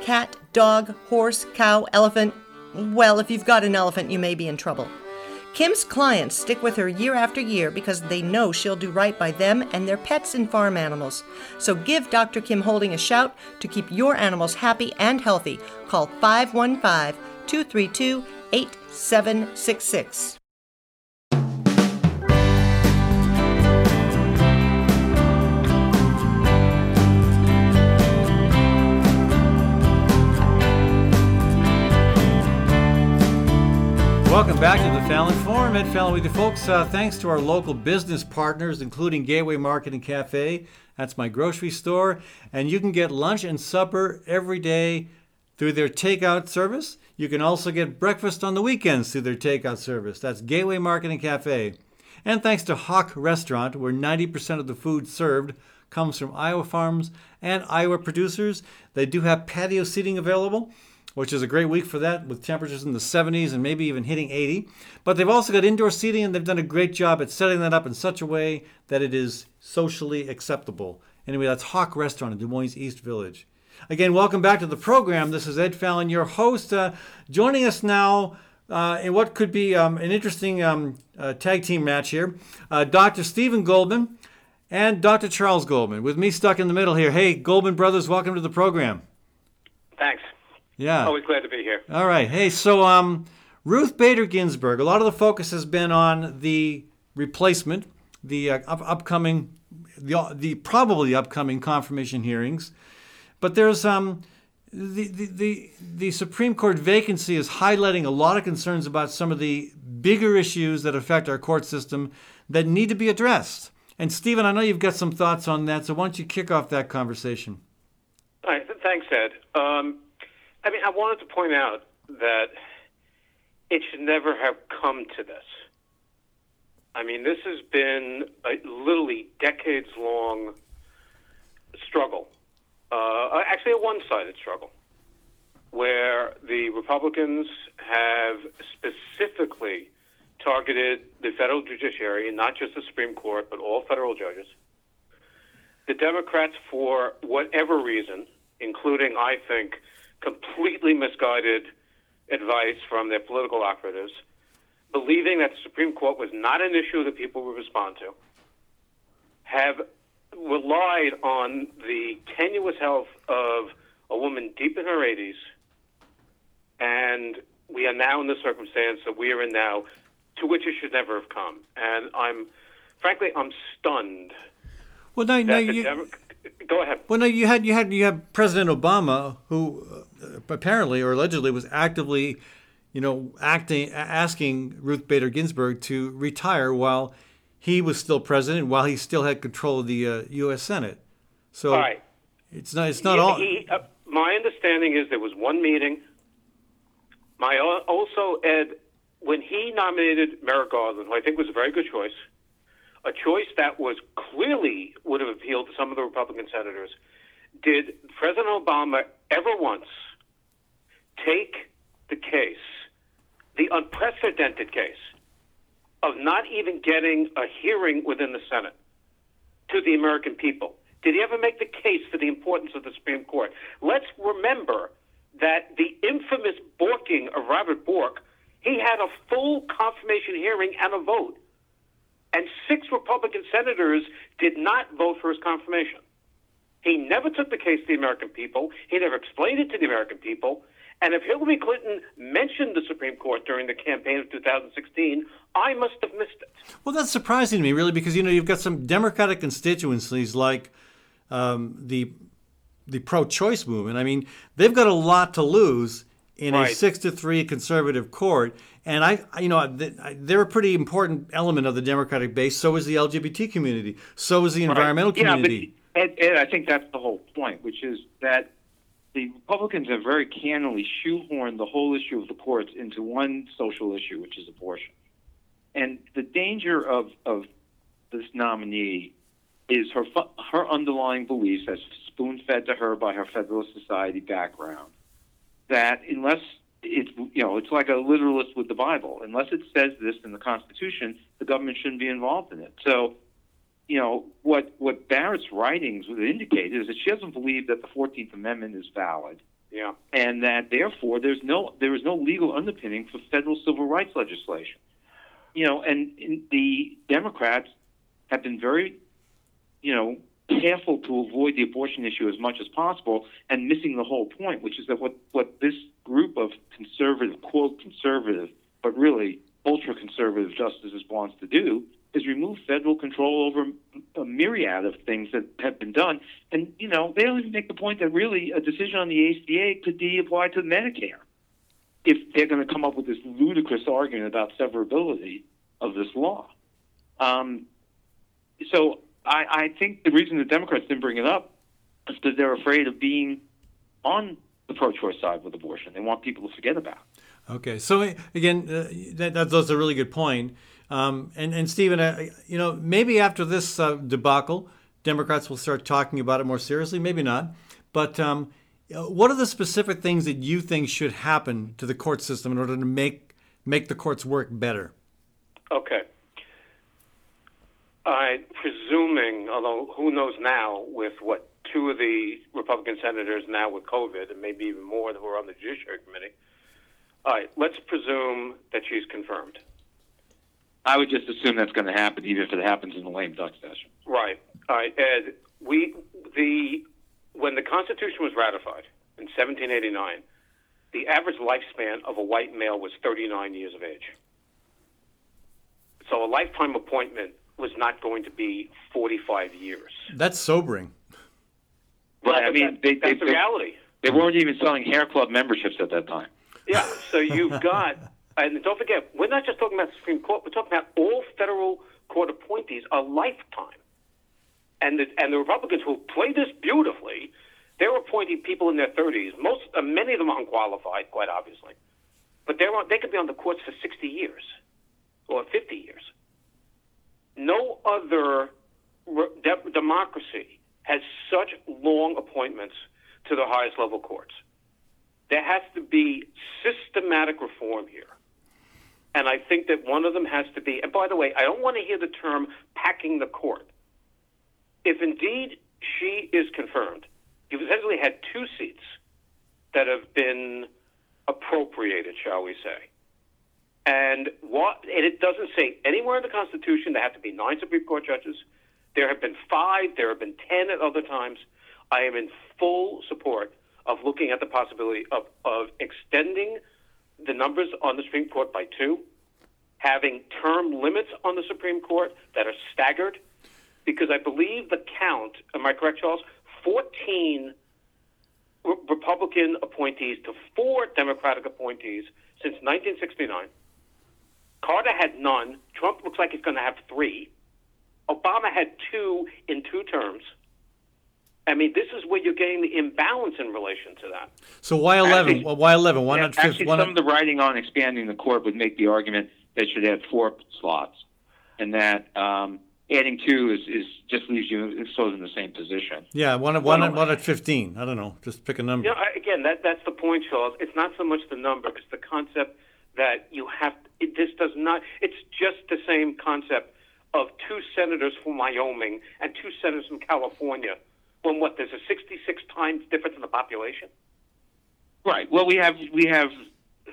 cat, dog, horse, cow, elephant. Well, if you've got an elephant, you may be in trouble. Kim's clients stick with her year after year because they know she'll do right by them and their pets and farm animals. So give Dr. Kim Holding a shout to keep your animals happy and healthy. Call 515 232 8766. Welcome back to the Fallon Forum. Ed Fallon with you folks. Uh, thanks to our local business partners, including Gateway Market and Cafe. That's my grocery store. And you can get lunch and supper every day through their takeout service. You can also get breakfast on the weekends through their takeout service. That's Gateway Market and Cafe. And thanks to HoQ Restaurant, where 90% of the food served comes from Iowa farms and Iowa producers. They do have patio seating available which is a great week for that with temperatures in the 70s and maybe even hitting 80. But they've also got indoor seating and they've done a great job at setting that up in such a way that it is socially acceptable. Anyway, that's HoQ Restaurant in Des Moines East Village. Again, welcome back to the program. This is Ed Fallon, your host. Uh, joining us now uh, in what could be um, an interesting um, uh, tag team match here, uh, Dr. Stephen Goldman and Dr. Charles Goldman. With me stuck in the middle here. Hey, Goldman brothers, welcome to the program. Thanks. Yeah. Always glad to be here. All right. Hey, so um, Ruth Bader Ginsburg. A lot of the focus has been on the replacement, the uh, up- upcoming, the, the probably upcoming confirmation hearings, but there's um. The, the, the, the Supreme Court vacancy is highlighting a lot of concerns about some of the bigger issues that affect our court system that need to be addressed. And Stephen, I know you've got some thoughts on that, so why don't you kick off that conversation? All right, thanks, Ed. Um, I mean, I wanted to point out that it should never have come to this. I mean, this has been a literally decades long struggle, uh, actually, a one sided struggle, where the Republicans have specifically targeted the federal judiciary, and not just the Supreme Court, but all federal judges. The Democrats, for whatever reason, including, I think, completely misguided advice from their political operatives, believing that the Supreme Court was not an issue that people would respond to, have relied on the tenuous health of a woman deep in her 80s, and we are now in the circumstance that we are in now, to which it should never have come. And I'm, frankly, I'm stunned. Well, no, no, you, go ahead. Well, no, you had you had you had President Obama, who apparently or allegedly was actively, you know, acting asking Ruth Bader Ginsburg to retire while he was still president, while he still had control of the uh, U.S. Senate. So All right. it's not it's not He- all. he- uh, my understanding is there was one meeting. My also Ed, when he nominated Merrick Garland, who I think was a very good choice, a choice that was clearly would have appealed to some of the Republican senators. Did President Obama ever once take the case, the unprecedented case, of not even getting a hearing within the Senate to the American people? Did he ever make the case for the importance of the Supreme Court? Let's remember that the infamous borking of Robert Bork, he had a full confirmation hearing and a vote. And six Republican senators did not vote for his confirmation. He never took the case to the American people. He never explained it to the American people. And if Hillary Clinton mentioned the Supreme Court during the campaign of 2016, I must have missed it. Well, that's surprising to me, really, because you know you've got some Democratic constituencies like um, the the pro-choice movement. I mean, they've got a lot to lose in a six to three conservative court, and I, I- you know, they're a pretty important element of the Democratic base. So is the LGBT community. So is the environmental Yeah, community. but Ed, Ed, I think that's the whole point, which is that the Republicans have very cannily shoehorned the whole issue of the courts into one social issue, which is abortion. And the danger of, of this nominee is her her underlying beliefs, as spoon fed to her by her Federalist Society background, that unless it's you know it's like a literalist with the Bible, unless it says this in the Constitution, the government shouldn't be involved in it. So you know what what Barrett's writings would indicate is that she doesn't believe that the Fourteenth Amendment is valid, Yeah. and that therefore there's no there is no legal underpinning for federal civil rights legislation. you know, and, and the Democrats have been very, you know, careful to avoid the abortion issue as much as possible and missing the whole point, which is that what, what this group of conservative, quote, conservative, but really ultra conservative justices wants to do is remove federal control over a myriad of things that have been done. And, you know, they don't even make the point that really a decision on the ACA could be applied to Medicare if they're going to come up with this ludicrous argument about severability of this law. Um, so I, I think the reason the Democrats didn't bring it up is because they're afraid of being on the pro-choice side with abortion. They want people to forget about. It. Okay, so again, uh, that, that's a really good point. Um, and and Stephen, uh, you know, maybe after this uh, debacle, Democrats will start talking about it more seriously. Maybe not, but um, what are the specific things that you think should happen to the court system in order to make make the courts work better? Okay. I'm presuming, although who knows now, with what two of the Republican senators now with COVID, and maybe even more who are on the Judiciary Committee. All right, let's presume that she's confirmed. I would just assume that's going to happen, even if it happens in the lame duck session. Right. All right, Ed. We the when the Constitution was ratified in 1789, the average lifespan of a white male was 39 years of age. So a lifetime appointment was not going to be 45 years. That's sobering. Right. I mean, that, they, that's they, the reality. They weren't even selling hair club memberships at that time. Yeah. So you've got, and don't forget, we're not just talking about the Supreme Court. We're talking about all federal court appointees a lifetime. And the, and the Republicans who play this beautifully, they're appointing people in their 30s. Most, uh, many of them are unqualified, quite obviously, but they're on, they could be on the courts for 60 years or 50 years. No other re- de- democracy has such long appointments to the highest level courts. There has to be systematic reform here. And I think that one of them has to be, and by the way, I don't want to hear the term packing the court. If indeed she is confirmed, you've essentially had two seats that have been appropriated, shall we say. And what and it doesn't say anywhere in the Constitution there have to be nine Supreme Court judges. There have been five, there have been ten at other times. I am in full support of looking at the possibility of, of extending the numbers on the Supreme Court by two, having term limits on the Supreme Court that are staggered, because I believe the count, am I correct, Charles? 14 re- Republican appointees to four Democratic appointees since 1969. Carter had none. Trump looks like he's going to have three. Obama had two in two terms. I mean, this is where you're getting the imbalance in relation to that. So why eleven? Actually- Well, why eleven? Why Yeah, not fifth? Actually, Why some not, of the writing on expanding the court would make the argument they should add four slots, and that um, adding two is, is just leaves you sort of in the same position. yeah, one at one at Well- one at fifteen. I don't know. Just pick a number. You know, again, that that's the point, Charles. It's not so much the number; it's the concept that you have. It, this does not. It's just the same concept of two senators from Wyoming and two senators from California. When what? There's a 66 times difference in the population. Right. Well, we have we have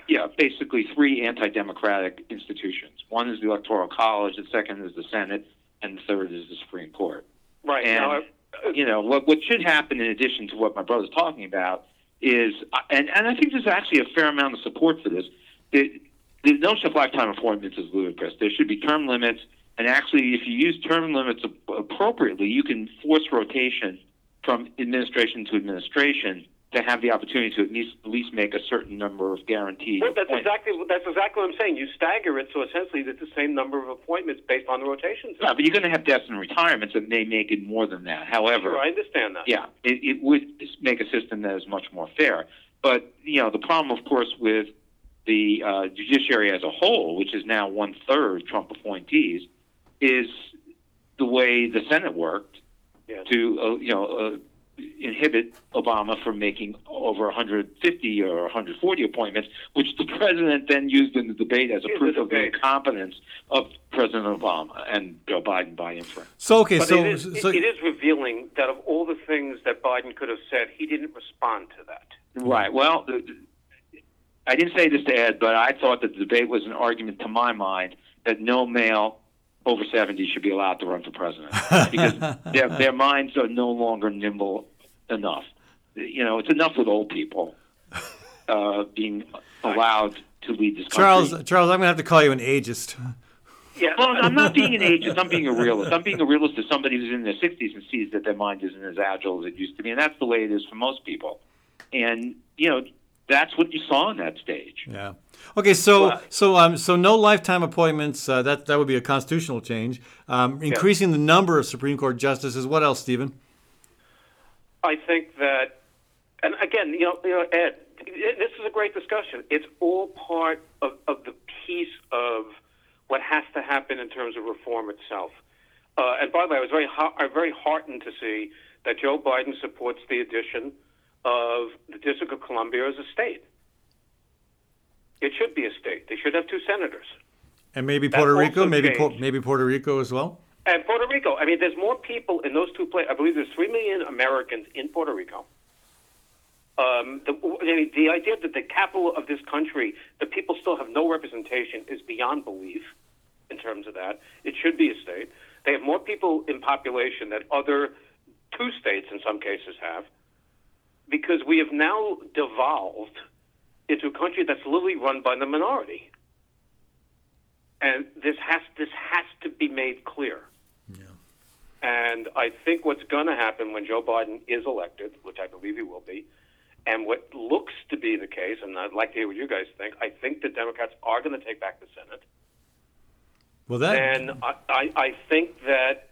yeah basically three anti-democratic institutions. One is the Electoral College, the second is the Senate, and the third is the Supreme Court. Right. And now, uh, you know what what should happen in addition to what my brother's talking about is and and I think there's actually a fair amount of support for this. The, the notion of lifetime appointments is ludicrous. There should be term limits, and actually, if you use term limits appropriately, you can force rotation from administration to administration to have the opportunity to at least at least make a certain number of guaranteed. Well, that's exactly that's exactly what I'm saying. You stagger it, so essentially it's the same number of appointments based on the rotations. Yeah, but you're going to have deaths and retirements that may make it more than that. However, Sure, I understand that. yeah, it, it would make a system that is much more fair. But you know, the problem, of course, with the uh, judiciary as a whole, which is now one third Trump appointees, is the way the Senate worked Yeah. to uh, you know uh, inhibit Obama from making over 150 or 140 appointments, which the president then used in the debate as a In the proof of the incompetence of President Obama and Joe Biden by inference. So okay, But so it, is, so it is revealing that of all the things that Biden could have said, he didn't respond to that. Right. Well, the, I didn't say this to Ed, but I thought that the debate was an argument, to my mind, that no male over 70 should be allowed to run for president because their, their minds are no longer nimble enough. You know, it's enough with old people uh, being allowed to lead this country. Charles, Charles, I'm going to have to call you an ageist. Yeah, Well, I'm not being an ageist. I'm being a realist. I'm being a realist to somebody who's in their 60s and sees that their mind isn't as agile as it used to be, and that's the way it is for most people. And you know, that's what you saw on that stage. Yeah. Okay. So so um so no lifetime appointments. Uh, that that would be a constitutional change. Um, increasing the number of Supreme Court justices. What else, Stephen? I think that, and again, you know, you know, Ed, this is a great discussion. It's all part of, of the piece of what has to happen in terms of reform itself. Uh, and by the way, I was very, ha- I'm very heartened to see that Joe Biden supports the addition of the District of Columbia as a state. It should be a state. They should have two senators. And maybe That Puerto Rico. Maybe changed. maybe Puerto Rico as well. And Puerto Rico. I mean, there's more people in those two places. I believe there's three million Americans in Puerto Rico. Um, the, I mean, the idea that the capital of this country, the people still have no representation, is beyond belief. In terms of that, it should be a state. They have more people in population than other two states, in some cases, have, because we have now devolved into a country that's literally run by the minority. And this has this has to be made clear. And I think what's going to happen when Joe Biden is elected, which I believe he will be, and what looks to be the case, and I'd like to hear what you guys think, I think the Democrats are going to take back the Senate. Well, that And I, I, I think that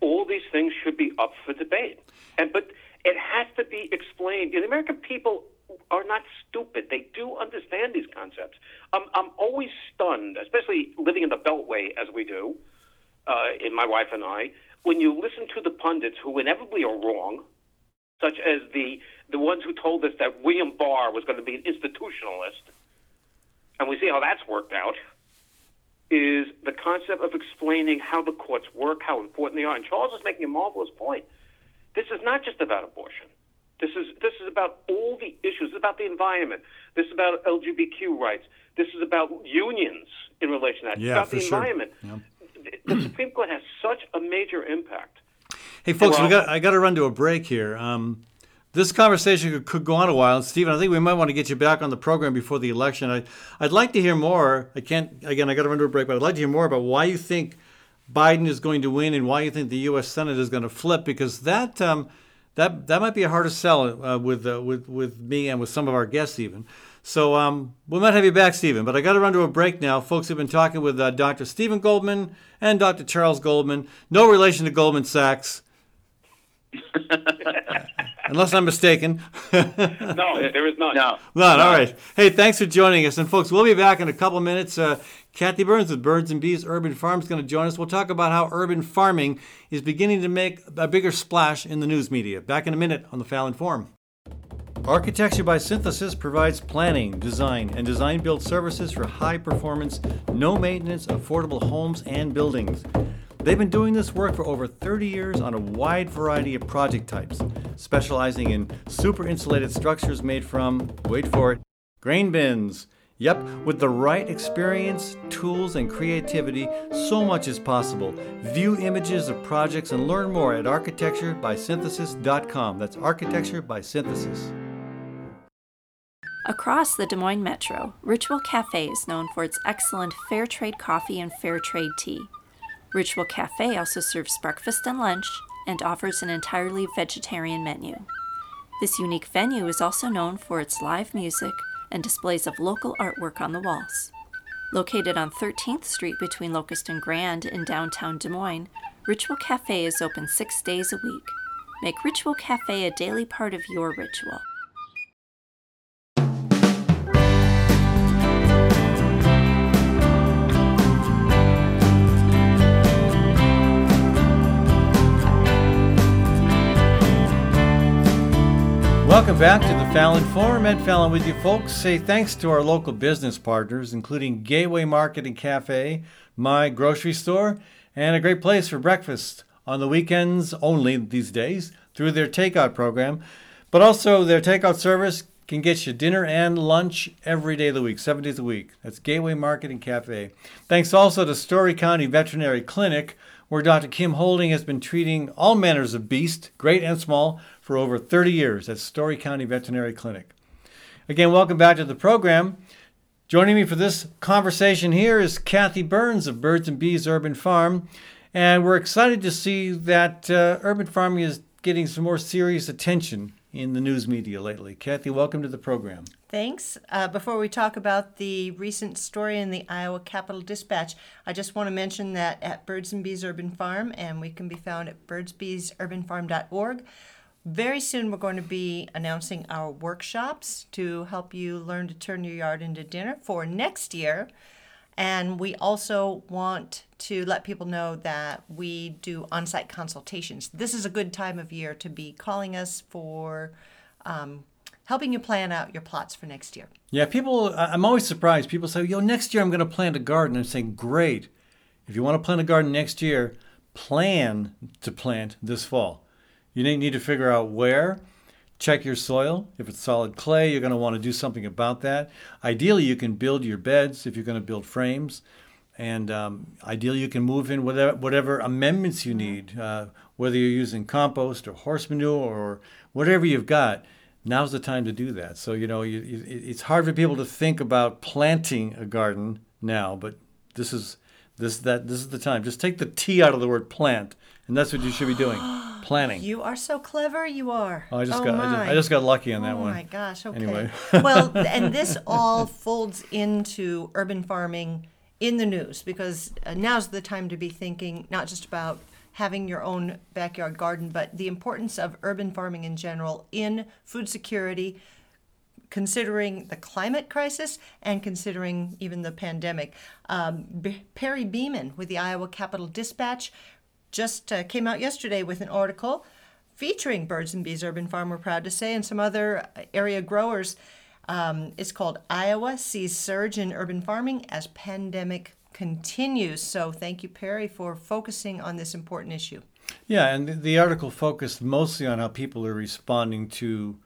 all these things should be up for debate. And but it has to be explained. The American people are not stupid. They do understand these concepts. I'm, I'm always stunned, especially living in the Beltway as we do, uh, in my wife and I, when you listen to the pundits who inevitably are wrong, such as the the ones who told us that William Barr was going to be an institutionalist, and we see how that's worked out is the concept of explaining how the courts work, how important they are. And Charles is making a marvelous point. This is not just about abortion. This is this is about all the issues. It's about the environment. This is about LGBTQ rights. This is about unions in relation to that. Yeah, it's about the sure. environment. The the Supreme Court has such a major impact. Hey, folks, we Well- got I got to run to a break here. Um, this conversation could, could go on a while, and Stephen, I think we might want to get you back on the program before the election. I, I'd like to hear more. I can't again. I got to run to a break, but I'd like to hear more about why you think Biden is going to win and why you think the U.S. Senate is going to flip, because that um, that that might be a harder sell uh, with uh, with with me and with some of our guests even. So um, we might have you back, Stephen. But I got to run to a break now. Folks have been talking with uh, Dr. Stephen Goldman and Dr. Charles Goldman. No relation to Goldman Sachs unless I'm mistaken. No, there is none. No, None. All right. Hey, thanks for joining us. And folks, we'll be back in a couple minutes. Uh, Kathy Byrnes with Birds and Bees Urban Farms is going to join us. We'll talk about how urban farming is beginning to make a bigger splash in the news media. Back in a minute on the Fallon Forum. Architecture by Synthesis provides planning, design, and design build services for high performance, no maintenance, affordable homes and buildings. They've been doing this work for over 30 years on a wide variety of project types, specializing in super insulated structures made from, wait for it, grain bins. Yep, with the right experience, tools, and creativity, so much is possible. View images of projects and learn more at architecturebysynthesis.com. That's architecture by synthesis. Across the Des Moines Metro, Ritual Cafe is known for its excellent fair trade coffee and fair trade tea. Ritual Cafe also serves breakfast and lunch and offers an entirely vegetarian menu. This unique venue is also known for its live music and displays of local artwork on the walls. Located on 13th Street between Locust and Grand in downtown Des Moines, Ritual Cafe is open six days a week. Make Ritual Cafe a daily part of your ritual. Welcome back to the Fallon Forum. Ed Fallon with you, folks. Say thanks to our local business partners, including Gateway Market and Cafe, My Grocery Store, and a great place for breakfast on the weekends only these days through their takeout program. But also their takeout service can get you dinner and lunch every day of the week, seven days a week. That's Gateway Market and Cafe. Thanks also to Story County Veterinary Clinic, where Dr. Kim Holding has been treating all manners of beasts, great and small, for over 30 years at Story County Veterinary Clinic. Again, welcome back to the program. Joining me for this conversation here is Kathy Byrnes of Birds and Bees Urban Farm. And we're excited to see that uh, urban farming is getting some more serious attention in the news media lately. Kathy, welcome to the program. Thanks. Uh, before we talk about the recent story in the Iowa Capital Dispatch, I just want to mention that at Birds and Bees Urban Farm, and we can be found at birdsbeesurbanfarm.org. Very soon, we're going to be announcing our workshops to help you learn to turn your yard into dinner for next year. And we also want to let people know that we do on site consultations. This is a good time of year to be calling us for um, helping you plan out your plots for next year. Yeah, people, I'm always surprised. People say, yo, next year I'm going to plant a garden. I'm saying, great. If you want to plant a garden next year, plan to plant this fall. You need to figure out where Check your soil. If it's solid clay, you're going to want to do something about that. Ideally, you can build your beds if you're going to build frames. And um, ideally, you can move in whatever, whatever amendments you need, uh, whether you're using compost or horse manure or whatever you've got. Now's the time to do that. So, you know, you, you, it's hard for people to think about planting a garden now, but this is this that this is the time. Just take the T out of the word plant, and that's what you should be doing. planning. You are so clever. You are. Oh, I just oh got I just, I just, got lucky on that oh one. Oh my gosh. Okay. Anyway. well, and this all folds into urban farming in the news because uh, now's the time to be thinking not just about having your own backyard garden, but the importance of urban farming in general in food security, considering the climate crisis and considering even the pandemic. Um, Perry Beeman with the Iowa Capital Dispatch just uh, came out yesterday with an article featuring Birds and Bees Urban Farm, we're proud to say, and some other area growers. Um, it's called Iowa Sees Surge in Urban Farming as Pandemic Continues. So thank you, Perry, for focusing on this important issue. Yeah, and the article focused mostly on how people are responding to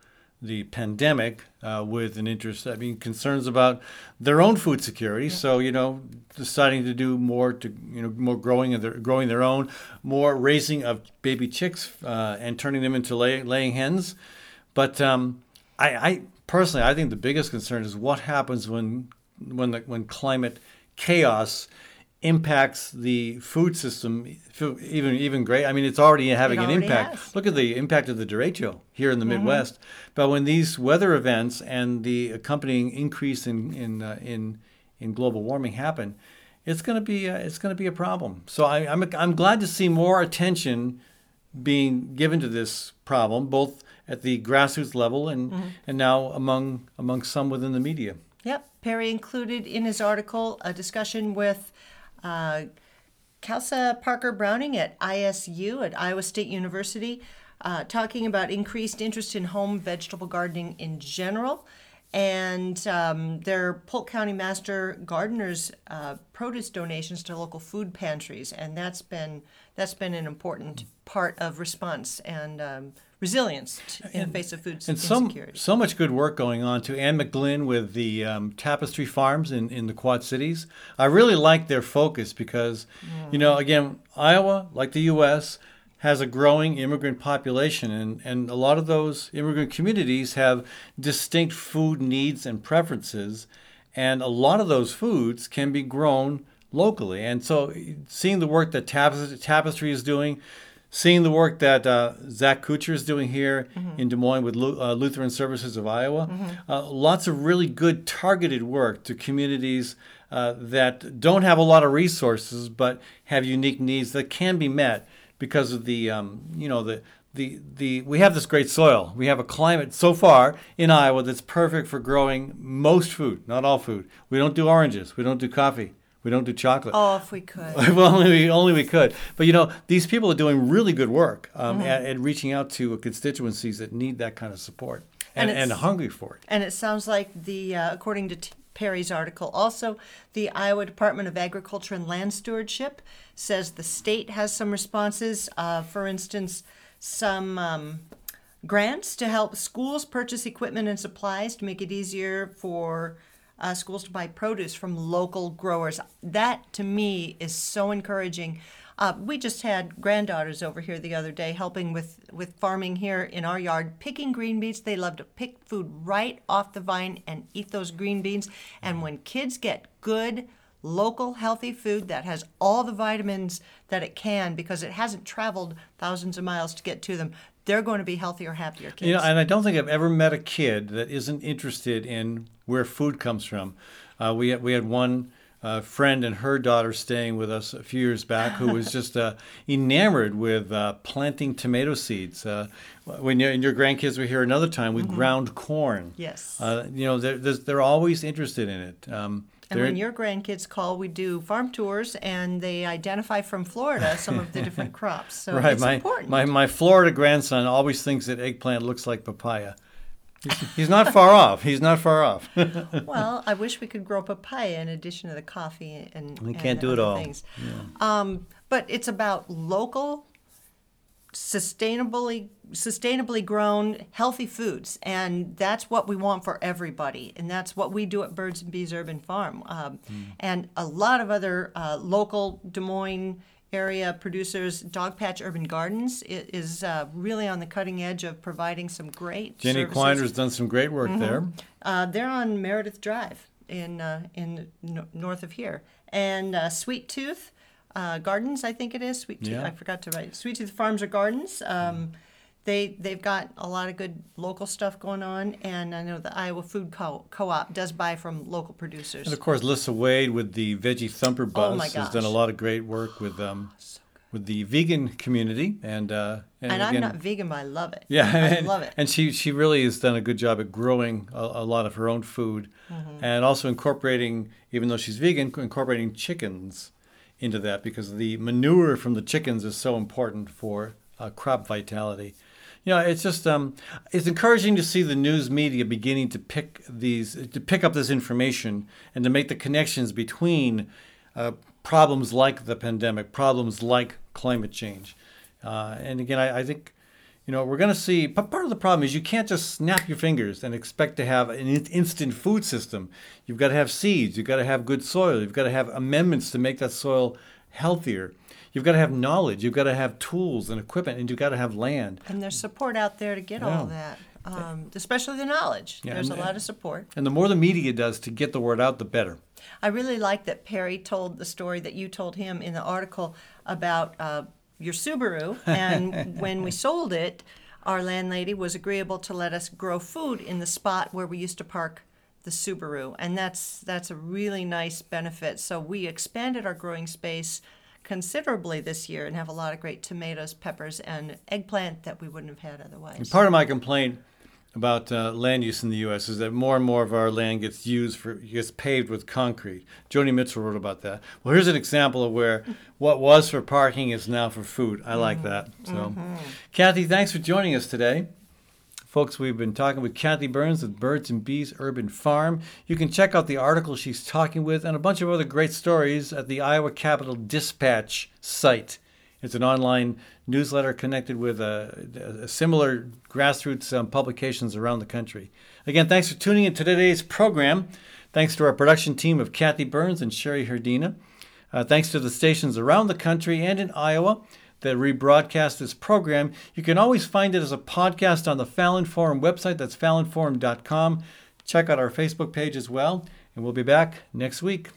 the pandemic uh, with an interest, I mean, concerns about their own food security. So, you know, deciding to do more to, you know, more growing of their, growing their own, more raising of baby chicks uh, and turning them into lay, laying hens. But um, I, I personally, I think the biggest concern is what happens when, when, the, when climate chaos impacts the food system even even great. I mean, it's already having it an impact. Has. Look at the impact of the derecho here in the mm-hmm. Midwest. But when these weather events and the accompanying increase in in uh, in in global warming happen, it's going to be uh, it's going to be a problem. So I, I'm I'm glad to see more attention being given to this problem, both at the grassroots level and mm-hmm. and now among among some within the media. Yep, Perry included in his article a discussion with uh, Kelsey Parker Browning at ISU at Iowa State University, uh, talking about increased interest in home vegetable gardening in general. And um, their Polk County Master Gardeners uh, produce donations to local food pantries, and that's been that's been an important part of response and um, resilience in and, the face of food and insecurity. So, so much good work going on to Ann McGlynn with the um, Tapestry Farms in, in the Quad Cities. I really like their focus because, mm. you know, again, Iowa, like the U.S., has a growing immigrant population, and, and a lot of those immigrant communities have distinct food needs and preferences, and a lot of those foods can be grown locally. And so, seeing the work that Tapestry is doing, seeing the work that uh, Zach Kucher is doing here mm-hmm. in Des Moines with Lu- uh, Lutheran Services of Iowa. Mm-hmm. Uh, lots of really good targeted work to communities uh, that don't have a lot of resources but have unique needs that can be met because of the um, you know the the, the we have this great soil. We have a climate so far in Iowa that's perfect for growing most food, not all food. We don't do oranges. We don't do coffee. We don't do chocolate. Oh, if we could. well, only, only we could. But you know, these people are doing really good work um, mm-hmm. at, at, reaching out to constituencies that need that kind of support and, and, and hungry for it. And it sounds like the, uh, according to t- Perry's article, also the Iowa Department of Agriculture and Land Stewardship says the state has some responses. Uh, for instance, some um, grants to help schools purchase equipment and supplies to make it easier for uh, schools to buy produce from local growers. That to me is so encouraging. Uh, we just had granddaughters over here the other day helping with, with farming here in our yard, picking green beans. They love to pick food right off the vine and eat those green beans. And when kids get good, local, healthy food that has all the vitamins that it can because it hasn't traveled thousands of miles to get to them, they're going to be healthier, happier kids. You know, and I don't think I've ever met a kid that isn't interested in where food comes from. Uh, we had, we had one uh, friend and her daughter staying with us a few years back who was just uh, enamored with uh, planting tomato seeds. Uh, when you and your grandkids were here another time, we ground corn. Yes. Uh, you know, they're, they're, they're always interested in it. Um, And they're- when your grandkids call, we do farm tours and they identify from Florida some of the different crops. So right, it's my, important. my my Florida grandson always thinks that eggplant looks like papaya. He's, he's not far off. He's not far off. well, I wish we could grow papaya in addition to the coffee and We can't do it all. Things. Um, but it's about local, sustainably sustainably grown, healthy foods, and that's what we want for everybody. And that's what we do at Birds and Bees Urban Farm, um, and a lot of other uh, local Des Moines area producers. Dogpatch Urban Gardens is uh, really on the cutting edge of providing some great. Jenny services. Quiner's done some great work there. Uh, they're on Meredith Drive in uh, in no- north of here, and uh, Sweet Tooth uh, Gardens, I think it is. Sweet Tooth. Yeah. I forgot to write. Sweet Tooth Farms or Gardens. Um, they they've got a lot of good local stuff going on, and I know the Iowa Food Co- Co-op does buy from local producers. And of course, Lissa Wade with the Veggie Thumper Bus Oh has done a. Lot of great work with um, with the vegan community, and uh, and, and I'm not vegan, but I love it. yeah, I and, love it. And she she really has done a good job at growing a, a lot of her own food, Mm-hmm. and also incorporating, even though she's vegan, incorporating chickens into that because the manure from the chickens is so important for uh, crop vitality. You know, it's just um, it's encouraging to see the news media beginning to pick these to pick up this information and to make the connections between uh, problems like the pandemic, problems like climate change. Uh, and again, I, I think you know we're going to see. But part of the problem is you can't just snap your fingers and expect to have an instant food system. You've got to have seeds. You've got to have good soil. You've got to have amendments to make that soil healthier. You've got to have knowledge. You've got to have tools and equipment, and you've got to have land. and there's support out there to get all that, um, especially the knowledge. Yeah, there's a lot of support. And the more the media does to get the word out, the better. I really like that Perry told the story that you told him in the article about uh, your Subaru. And when we sold it, our landlady was agreeable to let us grow food in the spot where we used to park the Subaru. And that's that's a really nice benefit. So we expanded our growing space considerably this year and have a lot of great tomatoes, peppers, and eggplant that we wouldn't have had otherwise. Part of my complaint about uh, land use in the U.S. is that more and more of our land gets used for gets paved with concrete. Joni Mitchell wrote about that. Well, here's an example of where what was for parking is now for food. I like that. So, Kathy, thanks for joining us today. Folks, we've been talking with Kathy Byrnes with Birds and Bees Urban Farm. You can check out the article she's talking with and a bunch of other great stories at the Iowa Capital Dispatch site. It's an online newsletter connected with uh, a similar grassroots um, publications around the country. Again, thanks for tuning in to today's program. Thanks to our production team of Kathy Byrnes and Sherry Herdina. Uh, thanks to the stations around the country and in Iowa that rebroadcast this program. You can always find it as a podcast on the Fallon Forum website. That's fallonforum.com. Check out our Facebook page as well. And we'll be back next week.